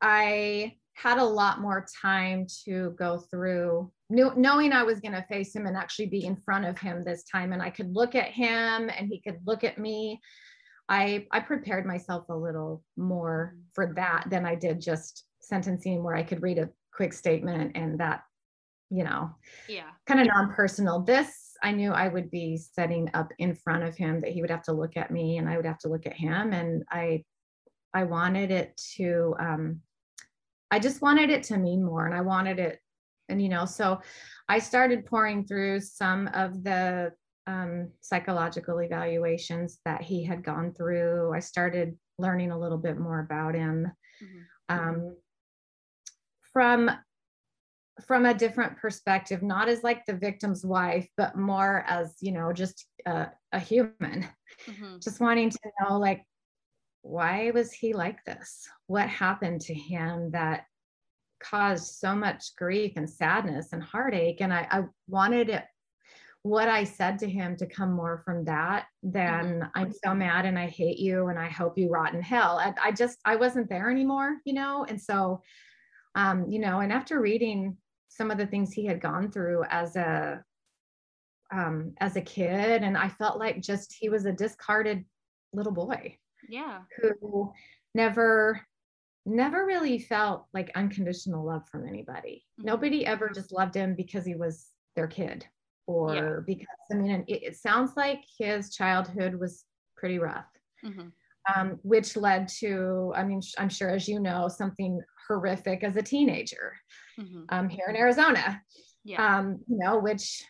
I had a lot more time to go through knew, knowing I was going to face him and actually be in front of him this time, and I could look at him and he could look at me. I I prepared myself a little more for that than I did just sentencing where I could read a quick statement and that, you know, Yeah. kind of non-personal. This I knew I would be setting up in front of him that he would have to look at me and I would have to look at him. And I I wanted it to um I just wanted it to mean more and I wanted it and you know so I started pouring through some of the um, psychological evaluations that he had gone through. I started learning a little bit more about him Mhm. um, from from a different perspective, not as like the victim's wife, but more as you know, just a, a human, Mhm. just wanting to know like why was he like this? What happened to him that caused so much grief and sadness and heartache? And I, I wanted it what I said to him to come more from that than I'm so mad and I hate you and I hope you rot in hell. I, I just I wasn't there anymore, you know, and so um, you know, and after reading some of the things he had gone through as a um as a kid, and I felt like just he was a discarded little boy Yeah. who never never really felt like unconditional love from anybody. Mhm. Nobody ever just loved him because he was their kid or because I mean it, it sounds like his childhood was pretty rough. Mhm. Um, which led to, I mean, I'm sure as you know, something horrific as a teenager Mhm. um, here in Arizona Yeah. um, you know, which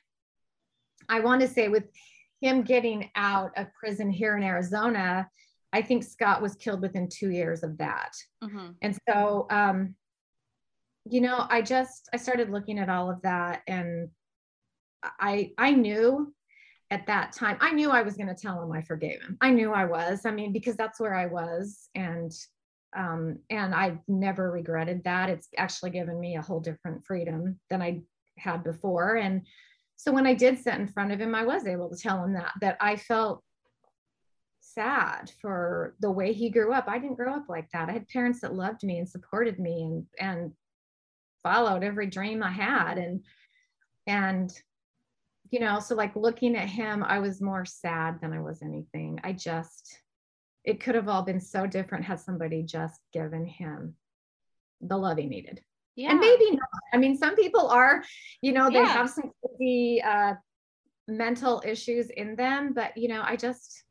I want to say with him getting out of prison here in Arizona, I think Scott was killed within two years of that. Mhm. And so, um, you know, I just I started looking at all of that, and I I knew at that time I knew I was going to tell him I forgave him. I knew I was. I mean, because that's where I was, and um, and I've never regretted that. It's actually given me a whole different freedom than I had before. And so when I did sit in front of him, I was able to tell him that that I felt sad for the way he grew up. I didn't grow up like that. I had parents that loved me and supported me and and followed every dream I had and and you know, so like looking at him, I was more sad than I was anything. I just it could have all been so different had somebody just given him the love he needed Yeah. and maybe not. I mean, some people are, you know, they Yeah. have some crazy uh, mental issues in them, but you know, I just,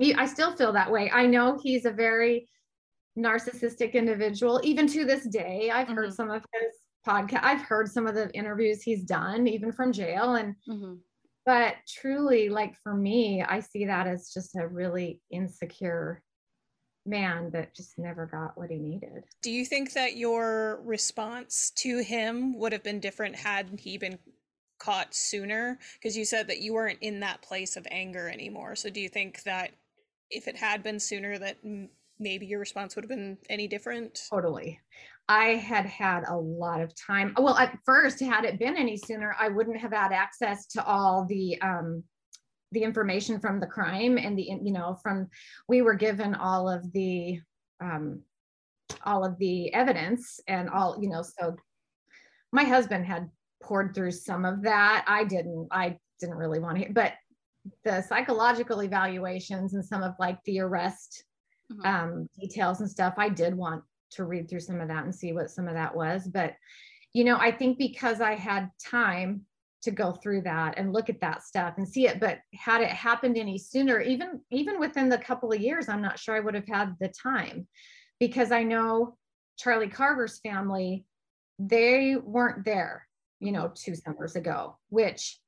I still feel that way. I know he's a very narcissistic individual, even to this day. I've heard Mhm. some of his podcast. I've heard some of the interviews he's done, even from jail, and Mhm. but truly, like for me, I see that as just a really insecure man that just never got what he needed. Do you think that your response to him would have been different had he been caught sooner? Because you said that you weren't in that place of anger anymore. So do you think that if it had been sooner, that m- maybe your response would have been any different? Totally. I had had a lot of time. Well, at first, had it been any sooner, I wouldn't have had access to all the um, the information from the crime and the you know from we were given all of the um, all of the evidence and all you know. So my husband had poured through some of that. I didn't. I didn't really want to but the psychological evaluations and some of like the arrest Mhm. um, details and stuff. I did want to read through some of that and see what some of that was. But, you know, I think because I had time to go through that and look at that stuff and see it, but had it happened any sooner, even even within the couple of years, I'm not sure I would have had the time because I know Charlie Carver's family, they weren't there, you know, two summers ago, which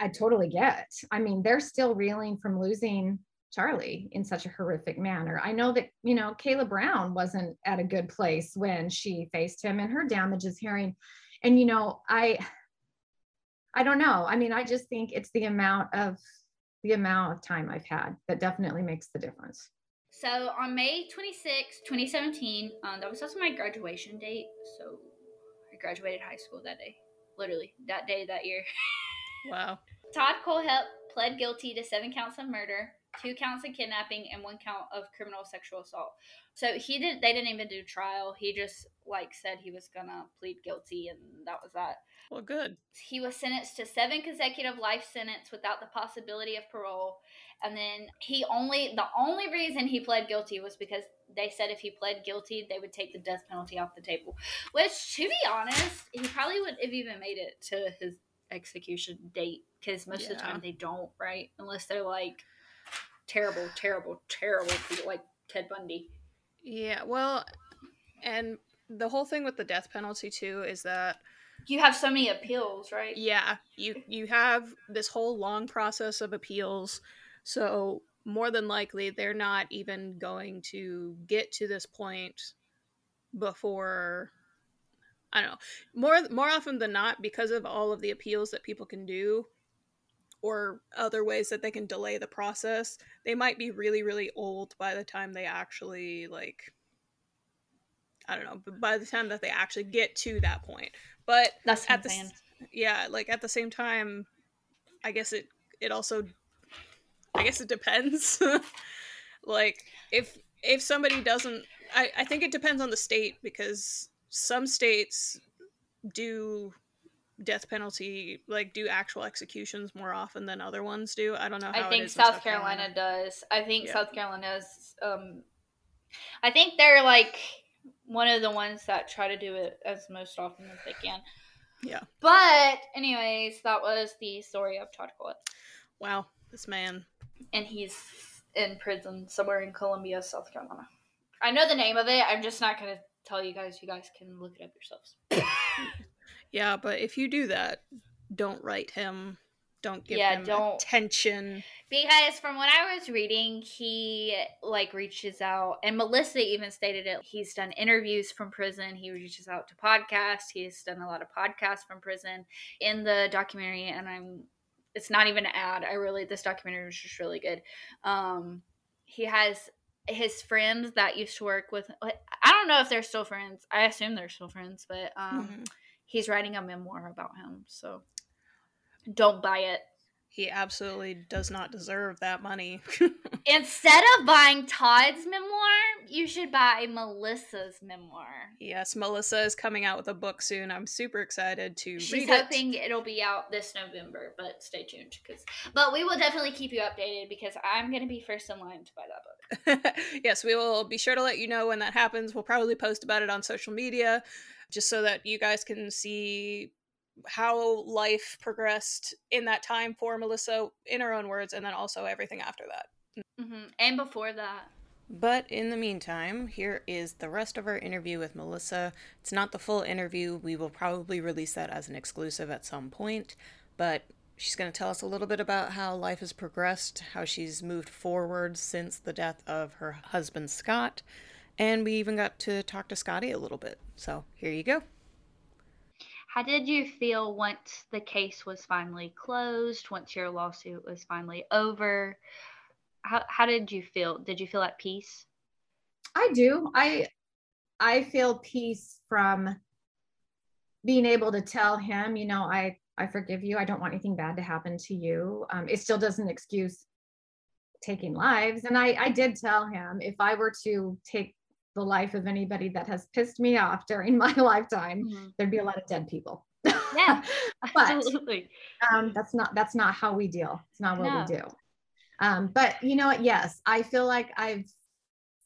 I totally get. I mean, they're still reeling from losing Charlie in such a horrific manner. I know that, you know, Kala Brown wasn't at a good place when she faced him and her damages hearing. And, you know, I, I don't know. I mean, I just think it's the amount of, the amount of time I've had that definitely makes the difference. So on May 26, 2017, um, that was also my graduation date. So I graduated high school that day. Literally, that day, that year. Wow. Todd Kohlhepp pled guilty to seven counts of murder. two counts of kidnapping and one count of criminal sexual assault. So he did. They didn't even do trial. He just like said he was gonna plead guilty, and that was that. Well, good. He was sentenced to seven consecutive life sentence without the possibility of parole, and then he only the only reason he pled guilty was because they said if he pled guilty, they would take the death penalty off the table. Which, to be honest, he probably would have even made it to his execution date because most yeah. of the time they don't, right? Unless they're like terrible, terrible, terrible people like Ted Bundy. Yeah, well, and the whole thing with the death penalty too is that you have so many appeals, right? Yeah, you you have this whole long process of appeals. So more than likely they're not even going to get to this point before I don't know. More more often than not because of all of the appeals that people can do or other ways that they can delay the process, they might be really really old by the time they actually like I don't know, but by the time that they actually get to that point. But that's at the yeah, like at the same time, I guess it it also I guess it depends. like if if somebody doesn't I, I think it depends on the state because some states do death penalty like do actual executions more often than other ones do. I don't know I think South, South Carolina, Carolina, does. I think yeah. South Carolina is um I think they're like one of the ones that try to do it as most often as they can. Yeah. But anyways, that was the story of Todd Kohlhepp. Wow, this man. And he's in prison somewhere in Columbia, South Carolina. I know the name of it. I'm just not to tell you guys. You guys can look it up yourselves. yeah, but if you do that, don't write him don't give yeah, him don't, attention. Because from what I was reading, he like reaches out, and Melissa even stated it. He's done interviews from prison. He reaches out to podcasts. He's done a lot of podcasts from prison in the documentary, and I'm. It's not even an ad. I really this documentary was just really good. Um, he has his friends that used to work with. I don't know if they're still friends. I assume they're still friends, but um, mm-hmm. he's writing a memoir about him. So don't buy it. He absolutely does not deserve that money. Instead of buying Todd's memoir, you should buy Melissa's memoir. Yes, Melissa is coming out with a book soon. I'm super excited to She's read hoping it'll be out this November, but stay tuned because but we will definitely keep you updated because I'm going to be first in line to buy that book. yes, we will be sure to let you know when that happens. We'll probably post about it on social media just so that you guys can see how life progressed in that time for Melissa in her own words, and then also everything after that. Mm-hmm. And before that. But in the meantime, here is the rest of our interview with Melissa. It's not the full interview. We will probably release that as an exclusive at some point, but she's going to tell us a little bit about how life has progressed, how she's moved forward since the death of her husband, Scott, and we even got to talk to Scotty a little bit. So here you go. How did you feel once the case was finally closed, once your lawsuit was finally over? How, how did you feel? Did you feel at peace? I do. I I feel peace from being able to tell him, you know, I I forgive you. I don't want anything bad to happen to you. Um, it still doesn't excuse taking lives. And I I did tell him if I were to take the life of anybody that has pissed me off during my lifetime, mm-hmm. there'd be a lot of dead people. Yeah, absolutely. um, that's not that's not how we deal. It's not what no. we do. Um, but you know what? Yes, I feel like I've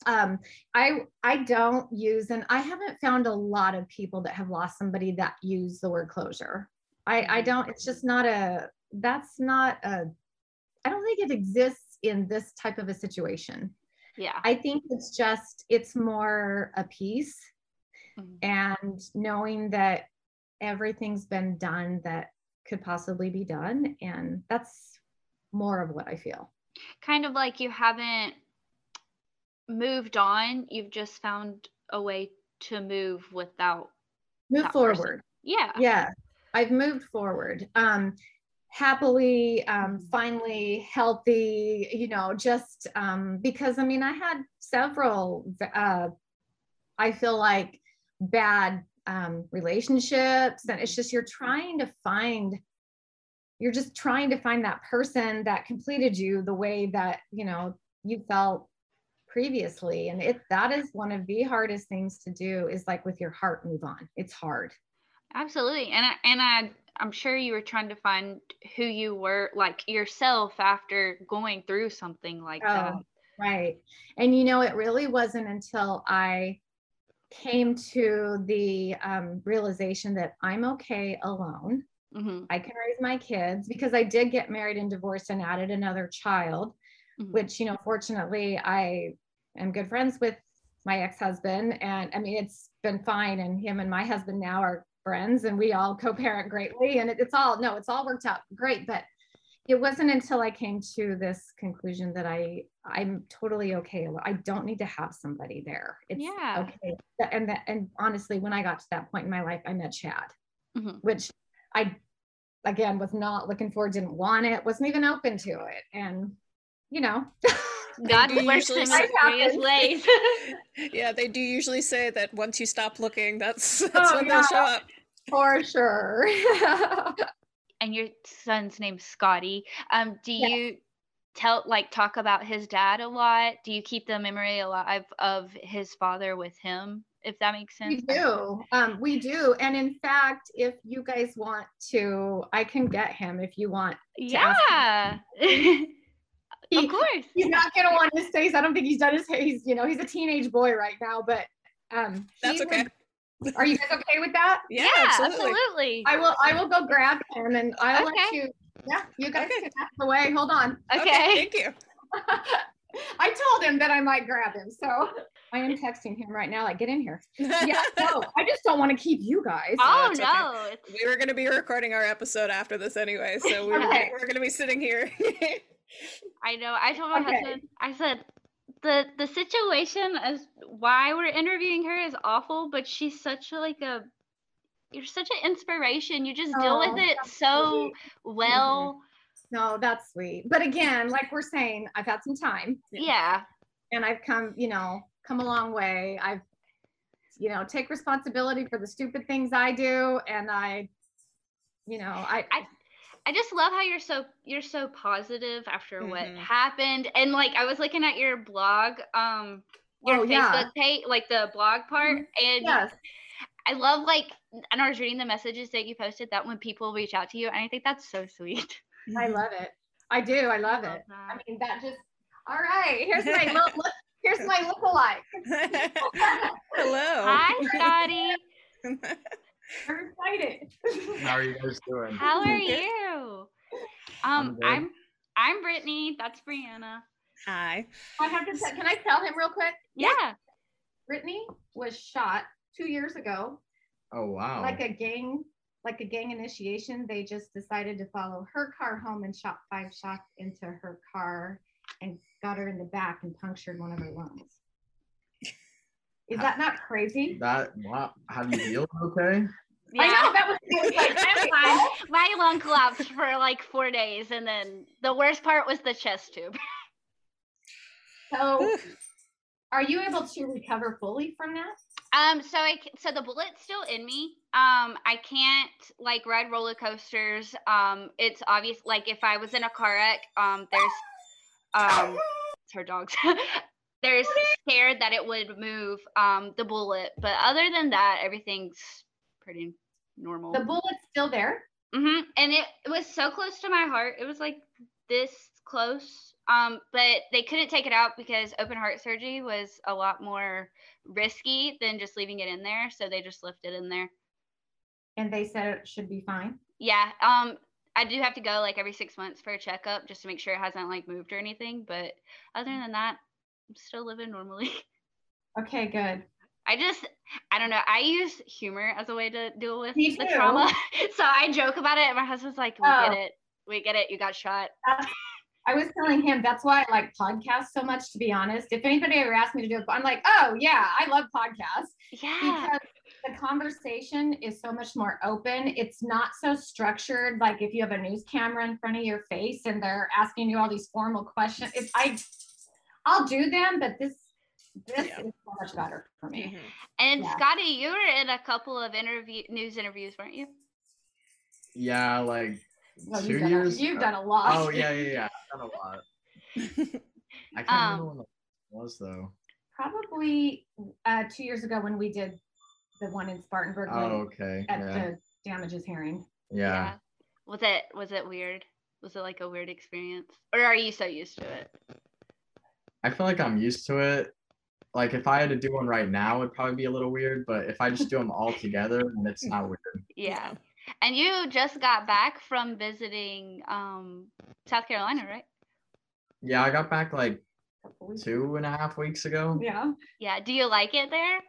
um i i don't use and i haven't found a lot of people that have lost somebody that use the word closure i i mm-hmm. don't it's just not a that's not a i don't think it exists in this type of a situation yeah. I think it's just it's more a peace mm-hmm. and knowing that everything's been done that could possibly be done and that's more of what i feel. Kind of like you haven't moved on you've just found a way to move without move forward. person. yeah. Yeah i've moved forward. Um happily um, finally healthy you know just um, because i mean i had several uh, i feel like bad um, relationships and it's just you're trying to find you're just trying to find that person that completed you the way that you know you felt previously. And it that is one of the hardest things to do is like with your heart move on. It's hard absolutely and I, and i i'm sure you were trying to find who you were like yourself after going through something like oh, that right and you know it really wasn't until i came to the um, realization that i'm okay alone mm-hmm. i can raise my kids because i did get married and divorced and added another child mm-hmm. which you know fortunately i am good friends with my ex-husband and i mean it's been fine and him and my husband now are friends and we all co-parent greatly and it, it's all no it's all worked out great but it wasn't until i came to this conclusion that i i'm totally okay. I don't need to have somebody there. It's yeah. okay. And that, and honestly when i got to that point in my life i met chad mm-hmm. which i again was not looking for didn't want it wasn't even open to it. And you know God works in mysterious ways. yeah, they do usually say that once you stop looking, that's that's oh, when yeah, they'll show up. For sure. and your son's name's Scotty. Um, do yes. you tell like talk about his dad a lot? Do you keep the memory alive of his father with him? If that makes sense. We do. Um, we do. And in fact, if you guys want to, I can get him if you want. yeah. He, of course. He's not gonna want his face. I don't think he's done his He's, you know, he's a teenage boy right now, but um that's okay. Would, are you guys okay with that? Yeah, yeah absolutely. absolutely. I will I will go grab him and I'll okay. let you yeah, you guys okay. can ask away. Hold on. Okay. okay thank you. I told him that I might grab him. So I am texting him right now, like, get in here. Yeah, no, I just don't want to keep you guys. Oh, no. Okay. We were going to be recording our episode after this anyway. So we okay. we're going to be sitting here. I know. I told my okay. husband, I said, the the situation as why we're interviewing her is awful, but she's such a, like a you're such an inspiration. You just oh, deal with oh, it so sweet. well. Mm-hmm. No, that's sweet. But again, like we're saying, I've had some time. Yeah. And I've come, you know, come a long way. I've, you know, take responsibility for the stupid things I do. And I, you know, I, I I just love how you're so you're so positive after mm-hmm. what happened. And like I was looking at your blog, um your oh, Facebook yeah. page, like the blog part. Mm-hmm. And yes. I love like and I was reading the messages that you posted that when people reach out to you, and I think that's so sweet. I love it. I do. I love, I love it. That. I mean that just all right. Here's my look, look here's my look-alike. Hello. Hi, Scotty. I'm excited. How are you guys doing? How are you? Um, I'm I'm, I'm Brittany. That's Brianna. Hi. I have to. T- can I tell him real quick? Yeah. Brittany was shot two years ago. Oh wow! Like a gang, like a gang initiation. They just decided to follow her car home and shot five shots into her car and got her in the back and punctured one of her lungs. Is that not crazy? That wow. Have you healed okay? Yeah. I know that was, was like, I'm fine. My lung collapsed for like four days, and then the worst part was the chest tube. so, are you able to recover fully from that? Um, so I so the bullet's still in me. Um, I can't like ride roller coasters. Um, it's obvious like if I was in a car wreck, um, there's um, it's her dogs. There's scared that it would move um the bullet, but other than that, everything's pretty normal. The bullet's still there. Mm-hmm. And it, it was so close to my heart. It was like this close. Um, but they couldn't take it out because open heart surgery was a lot more risky than just leaving it in there. So they just left it in there. And they said it should be fine. Yeah. Um, I do have to go like every six months for a checkup just to make sure it hasn't like moved or anything. But other than that, I'm still living normally. Okay, good. I just, I don't know. I use humor as a way to deal with the trauma. so I joke about it, and my husband's like, "We oh. get it. We get it. You got shot." I was telling him that's why I like podcasts so much. To be honest, if anybody ever asked me to do it, I'm like, "Oh yeah, I love podcasts." Yeah. Because the conversation is so much more open. It's not so structured. Like if you have a news camera in front of your face and they're asking you all these formal questions. If I I'll do them, but this this yeah. is so much better for me. Mm-hmm. And yeah. Scotty, you were in a couple of interview news interviews, weren't you? Yeah, like Well, Two you've done a- years? you've done a lot. Oh yeah, yeah, yeah. I've done a lot. I can't Um, remember when it was though. Probably uh, two years ago when we did the one in Spartanburg Oh, okay. at Yeah. the damages hearing. yeah. Was it was it weird? Was it like a weird experience? Or are you so used to it? I feel like I'm used to it. Like if I had to do one right now, it'd probably be a little weird. But if I just do them all together, then it's not weird. Yeah. And you just got back from visiting um South Carolina, right? Yeah, I got back like two and a half weeks ago. Yeah. Yeah. Do you like it there?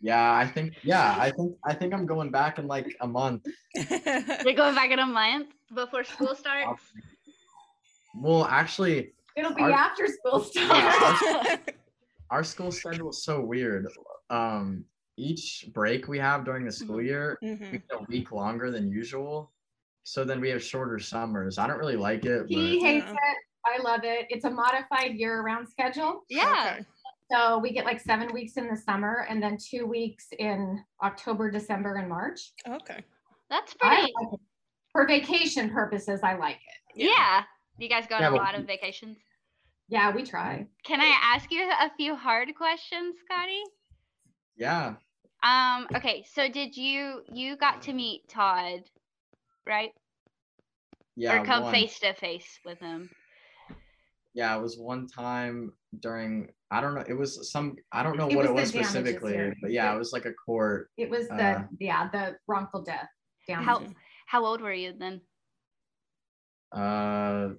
Yeah, I think. Yeah, I think. I think I'm going back in like a month. You're going back in a month before school starts? Well, actually, It'll be Our- after school Yeah, our, our school schedule is so weird. Um, each break we have during the school year, we Mhm. get a week longer than usual. So then we have shorter summers. I don't really like it, He but hates Yeah. it. I love it. It's a modified year-round schedule. yeah. Okay. So we get like seven weeks in the summer and then two weeks in October, December, and March. Okay. That's pretty like. For vacation purposes, I like it. yeah. You guys go on Yeah, a but- lot of vacations. Yeah, we try. Can I ask you a few hard questions, Scotty? yeah, Um, okay, so did you you got to meet Todd, right? yeah. or come face to face with him? Yeah, it was one time during. I don't know. It was some. I don't know It what it was was the damages specifically, but yeah, it was like a court. It was the Uh, yeah the wrongful death. Down. How how old were you then? Uh,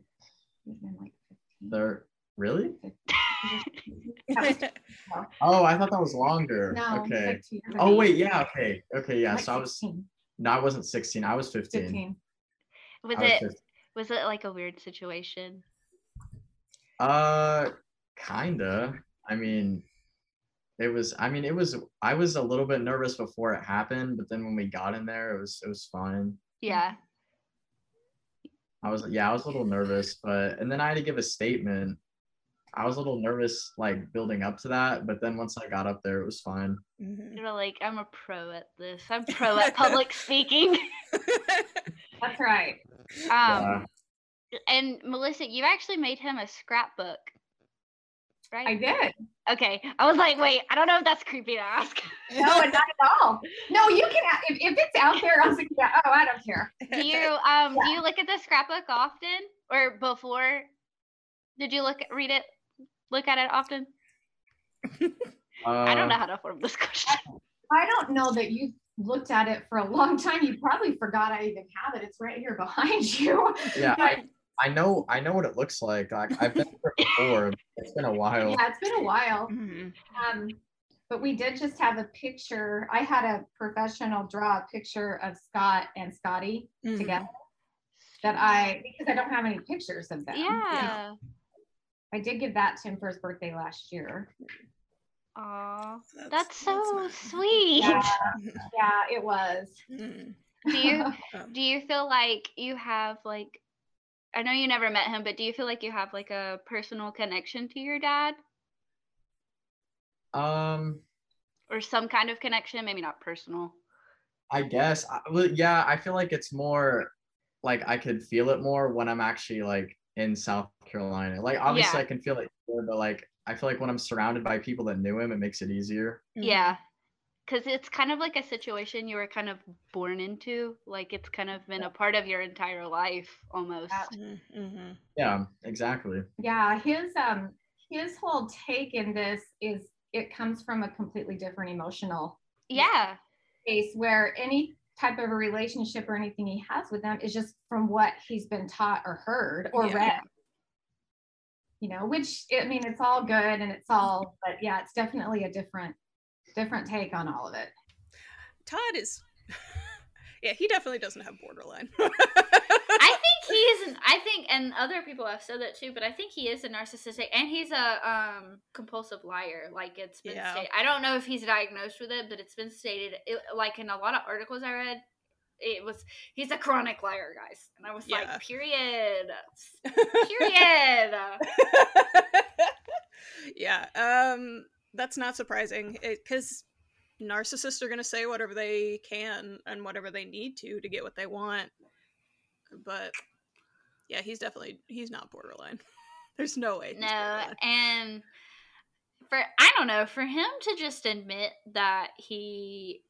like there really? 15. That was- Oh, I thought that was longer. no, okay. like Oh wait, yeah. Okay. Okay. Yeah. Like So I was. 16, No, I wasn't 16. I was 15. 15. Was was it 15. was it like a weird situation? Uh, kinda. I mean, it was. I mean, it was. I was a little bit nervous before it happened, but then when we got in there, it was. It was fun. Yeah. I was. Yeah, I was a little nervous, but and then I had to give a statement. I was a little nervous, like building up to that, but then once I got up there, it was fine. Mhm. You were like, I'm a pro at this. I'm pro at public speaking. That's right. Um and Melissa, you actually made him a scrapbook. Right? I did. okay. I was like, wait, I don't know if that's creepy to ask. No, not at all. No, you can. If, if it's out there, I was like, yeah, oh, I don't care. do you um do you look at the scrapbook often? Or before did you look at read it? Look at it often? I don't Uh, know how to form this question. I don't know that you looked at it for a long time. You probably forgot I even have it. It's right here behind you. Yeah, I, I know. I know what it looks like. Like I've been there before. It's been a while. Yeah, it's been a while. Mhm. Um, but we did just have a picture. I had a professional draw a picture of Scott and Scotty Mhm. together that I because I don't have any pictures of them. Yeah. I did give that to him for his birthday last year. Aw. That's so nice. sweet. Yeah, yeah, it was. Mhm. Do you do you feel like you have like I know you never met him, but do you feel like you have like a personal connection to your dad Um, or some kind of connection? Maybe not personal. I guess. I, well, yeah, I feel like it's more like I could feel it more when I'm actually like in South Carolina. Like obviously Yeah. I can feel it here, but like I feel like when I'm surrounded by people that knew him, it makes it easier. Mhm. Yeah. Cuz it's kind of like a situation you were kind of born into, like it's kind of been a part of your entire life almost. Mhm. Mhm. Yeah, exactly. Yeah, his um his whole take in this is it comes from a completely different emotional Yeah. space where any type of a relationship or anything he has with them is just from what he's been taught or heard or Yeah. read. You know, which I mean it's all good and it's all but yeah, it's definitely a different different take on all of it. Todd is. yeah, he definitely doesn't have borderline. I think he is an I think and other people have said that too, but I think he is a narcissistic and he's a um compulsive liar. Like it's been Yeah. stated. I don't know if he's diagnosed with it, but it's been stated it, like in a lot of articles I read it was he's a chronic liar, guys. And I was Yeah. like, period. Period. yeah, um, that's not surprising because narcissists are going to say whatever they can and whatever they need to to get what they want. but yeah, he's definitely he's not borderline. There's no way. no, and for I don't know, for him to just admit that he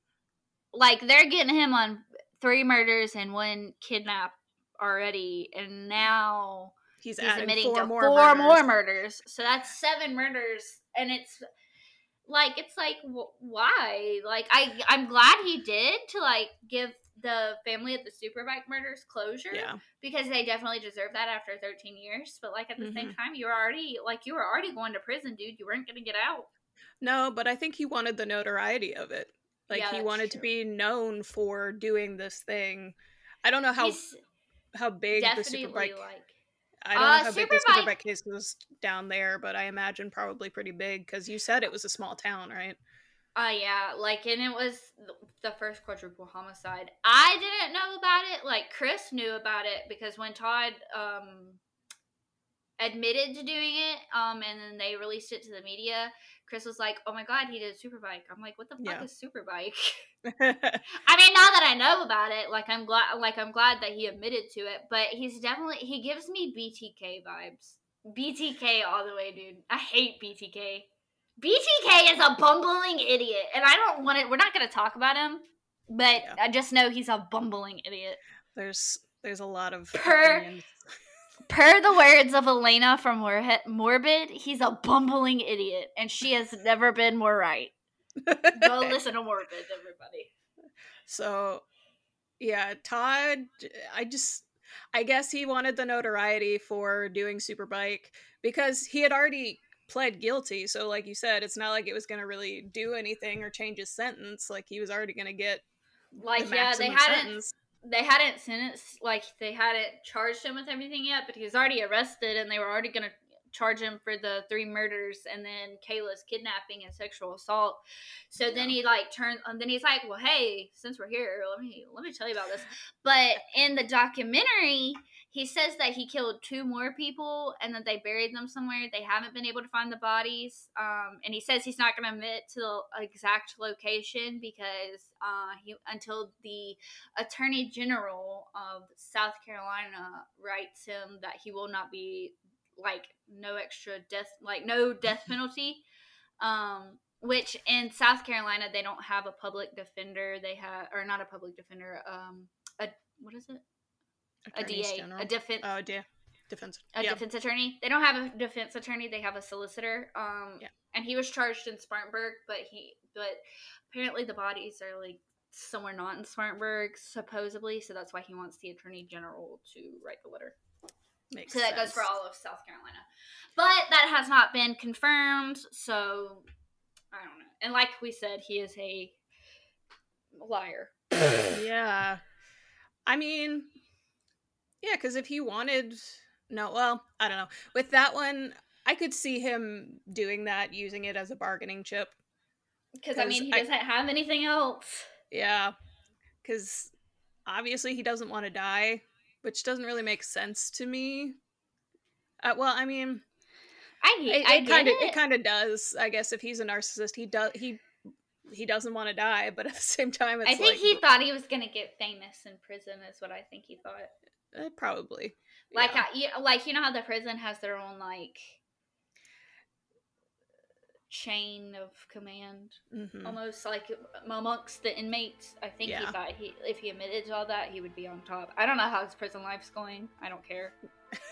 like they're getting him on three murders and one kidnap already, and now he's, he's admitting four, to more, four murders. more murders. So that's seven murders, and it's like it's like why? Like I I'm glad he did to like give the family of the Superbike murders closure. Yeah. Because they definitely deserve that after 13 years. But like at the mm-hmm. same time, you were already like you were already going to prison, dude. You weren't gonna get out. No, but I think he wanted the notoriety of it. Like yeah, he wanted true. to be known for doing this thing. I don't know how He's how big the Superbike like I don't uh, know how big the Superbike case was down there, but I imagine probably pretty big because you said it was a small town, right? Uh yeah, like and it was the first quadruple homicide. I didn't know about it. Like Chris knew about it because when Todd um admitted to doing it, um, and then they released it to the media, Chris was like, "Oh my god, he did superbike." I'm like, "What the fuck yeah. is superbike?" I mean, now that I know about it, like I'm glad, like I'm glad that he admitted to it. But he's definitely he gives me BTK vibes. BTK all the way, dude. I hate BTK. BTK is a bumbling idiot, and I don't want it. We're not going to talk about him, but yeah. I just know he's a bumbling idiot. There's there's a lot of per opinions. Per the words of Alaina from Morbid, he's a bumbling idiot, and she has never been more right. Go listen to Morbid, everybody. So, yeah, Todd. I just I guess he wanted the notoriety for doing Superbike because he had already pled guilty. So, like you said, it's not like it was going to really do anything or change his sentence. Like he was already going to get like the yeah, they hadn't sentence. They hadn't sentenced like they hadn't charged him with everything yet, but he was already arrested, and they were already going to charge him for the three murders and then Kala's kidnapping and sexual assault. So yeah. then he like turned and then he's like, "Well, hey, since we're here, let me let me tell you about this." But in the documentary, he says that he killed two more people and that they buried them somewhere. They haven't been able to find the bodies. Um, and he says he's not going to admit to the exact location because uh, he until the attorney general of South Carolina writes him that he will not be like no extra death, like no death penalty. Um, which in South Carolina they don't have a public defender. They have or not a public defender. Um, a what is it? A DA, General. a defense. Oh, yeah. Defense. A yeah. defense attorney. They don't have a defense attorney. They have a solicitor. Um, yeah. and he was charged in Spartanburg, but he, but apparently the bodies are like somewhere not in Spartanburg, supposedly. So that's why he wants the attorney general to write the letter. Makes so that sense. goes for all of South Carolina, but that has not been confirmed. So I don't know. And like we said, he is a liar. yeah. I mean, yeah, because if he wanted, no, well, I don't know. With that one, I could see him doing that, using it as a bargaining chip. Because I mean, he doesn't have anything else. Yeah, because obviously he doesn't want to die, which doesn't really make sense to me. Uh, well, I mean, I I kind of it kind of does. I guess if he's a narcissist, he does he he doesn't want to die, but at the same time, I think like, he thought he was gonna get famous in prison. Is what I think he thought. Uh, probably. Like yeah. you, like you know how the prison has their own like chain of command, mm-hmm. almost like amongst the inmates. I think yeah. he thought he, if he admitted to all that, he would be on top. I don't know how his prison life's going. I don't care.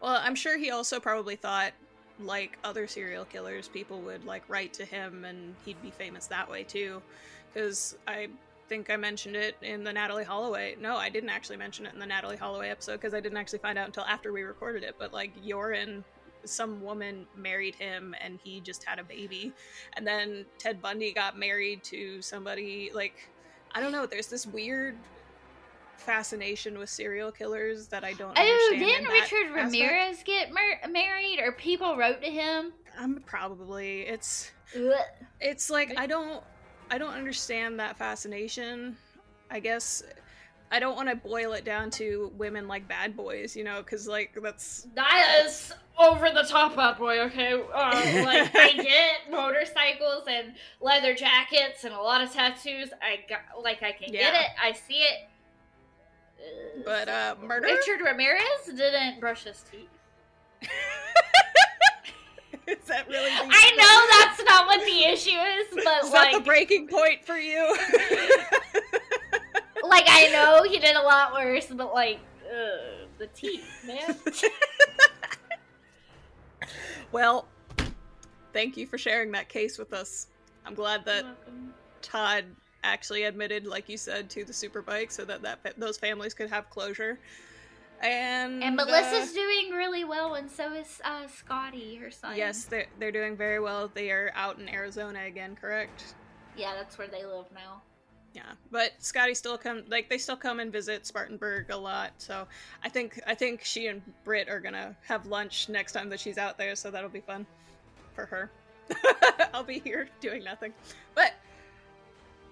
well, I'm sure he also probably thought, like other serial killers, people would like write to him and he'd be famous that way too. Because I think I mentioned it in the Natalee Holloway. No, I didn't actually mention it in the Natalee Holloway episode because I didn't actually find out until after we recorded it. But like Joran, some woman married him and he just had a baby. And then Ted Bundy got married to somebody like I don't know, there's this weird fascination with serial killers that I don't understand. oh, didn't Richard Ramirez aspect. get mar- married or people wrote to him? Um, probably. It's it's like I don't I don't understand that fascination. I guess I don't want to boil it down to women like bad boys, you know, because like that's that is over the top bad boy. Okay, uh, like I get motorcycles and leather jackets and a lot of tattoos. I got like I can yeah. get it. I see it. But uh, murder. Richard Ramirez didn't brush his teeth. is that really? I know that's not what the issue is, but is like, the breaking point for you? like I know he did a lot worse, but like uh, the teeth, man. well, thank you for sharing that case with us. I'm glad that Todd actually admitted, like you said, to the superbike, so that, that those families could have closure. And and Melissa's uh, doing really well, and so is uh, Scotty, her son. Yes, they're they're doing very well. They are out in Arizona again, correct? Yeah, that's where they live now. Yeah, but Scotty still come like they still come and visit Spartanburg a lot. So I think I think she and Britt are gonna have lunch next time that she's out there. So that'll be fun for her. I'll be here doing nothing, but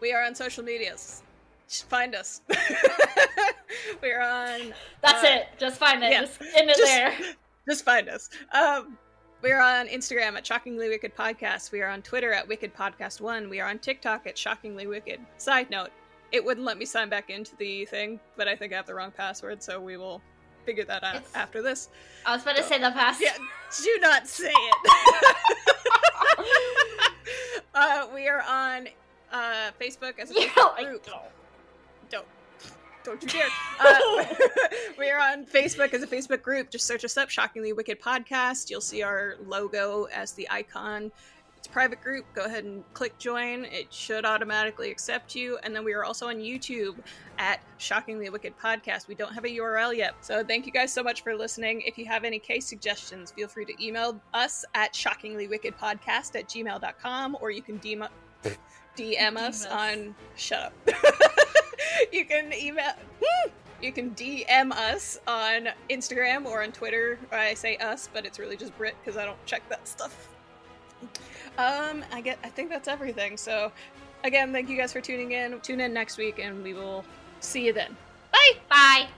we are on social medias. Just find us. We're on. That's uh, it. Just find it. Yeah, just end it just, there. Just find us. Um, we're on Instagram at Shockingly Wicked Podcast. We are on Twitter at Wicked Podcast One. We are on TikTok at Shockingly Wicked. Side note: It wouldn't let me sign back into the thing, but I think I have the wrong password, so we will figure that out it's... after this. I was about so, to say the password. Yeah, do not say it. uh, we are on uh, Facebook as a yeah, group. Don't. you dare. Uh, we are on Facebook as a Facebook group. Just search us up, Shockingly Wicked Podcast. You'll see our logo as the icon. It's a private group. Go ahead and click join. It should automatically accept you. And then we are also on YouTube at Shockingly Wicked Podcast. We don't have a URL yet. So thank you guys so much for listening. If you have any case suggestions, feel free to email us at shockinglywickedpodcast at gmail.com or you can DM DM us on shut up. you can email you can DM us on Instagram or on Twitter. I say us, but it's really just Brit because I don't check that stuff. Um, I get I think that's everything. So again, thank you guys for tuning in. Tune in next week and we will see you then. Bye. Bye.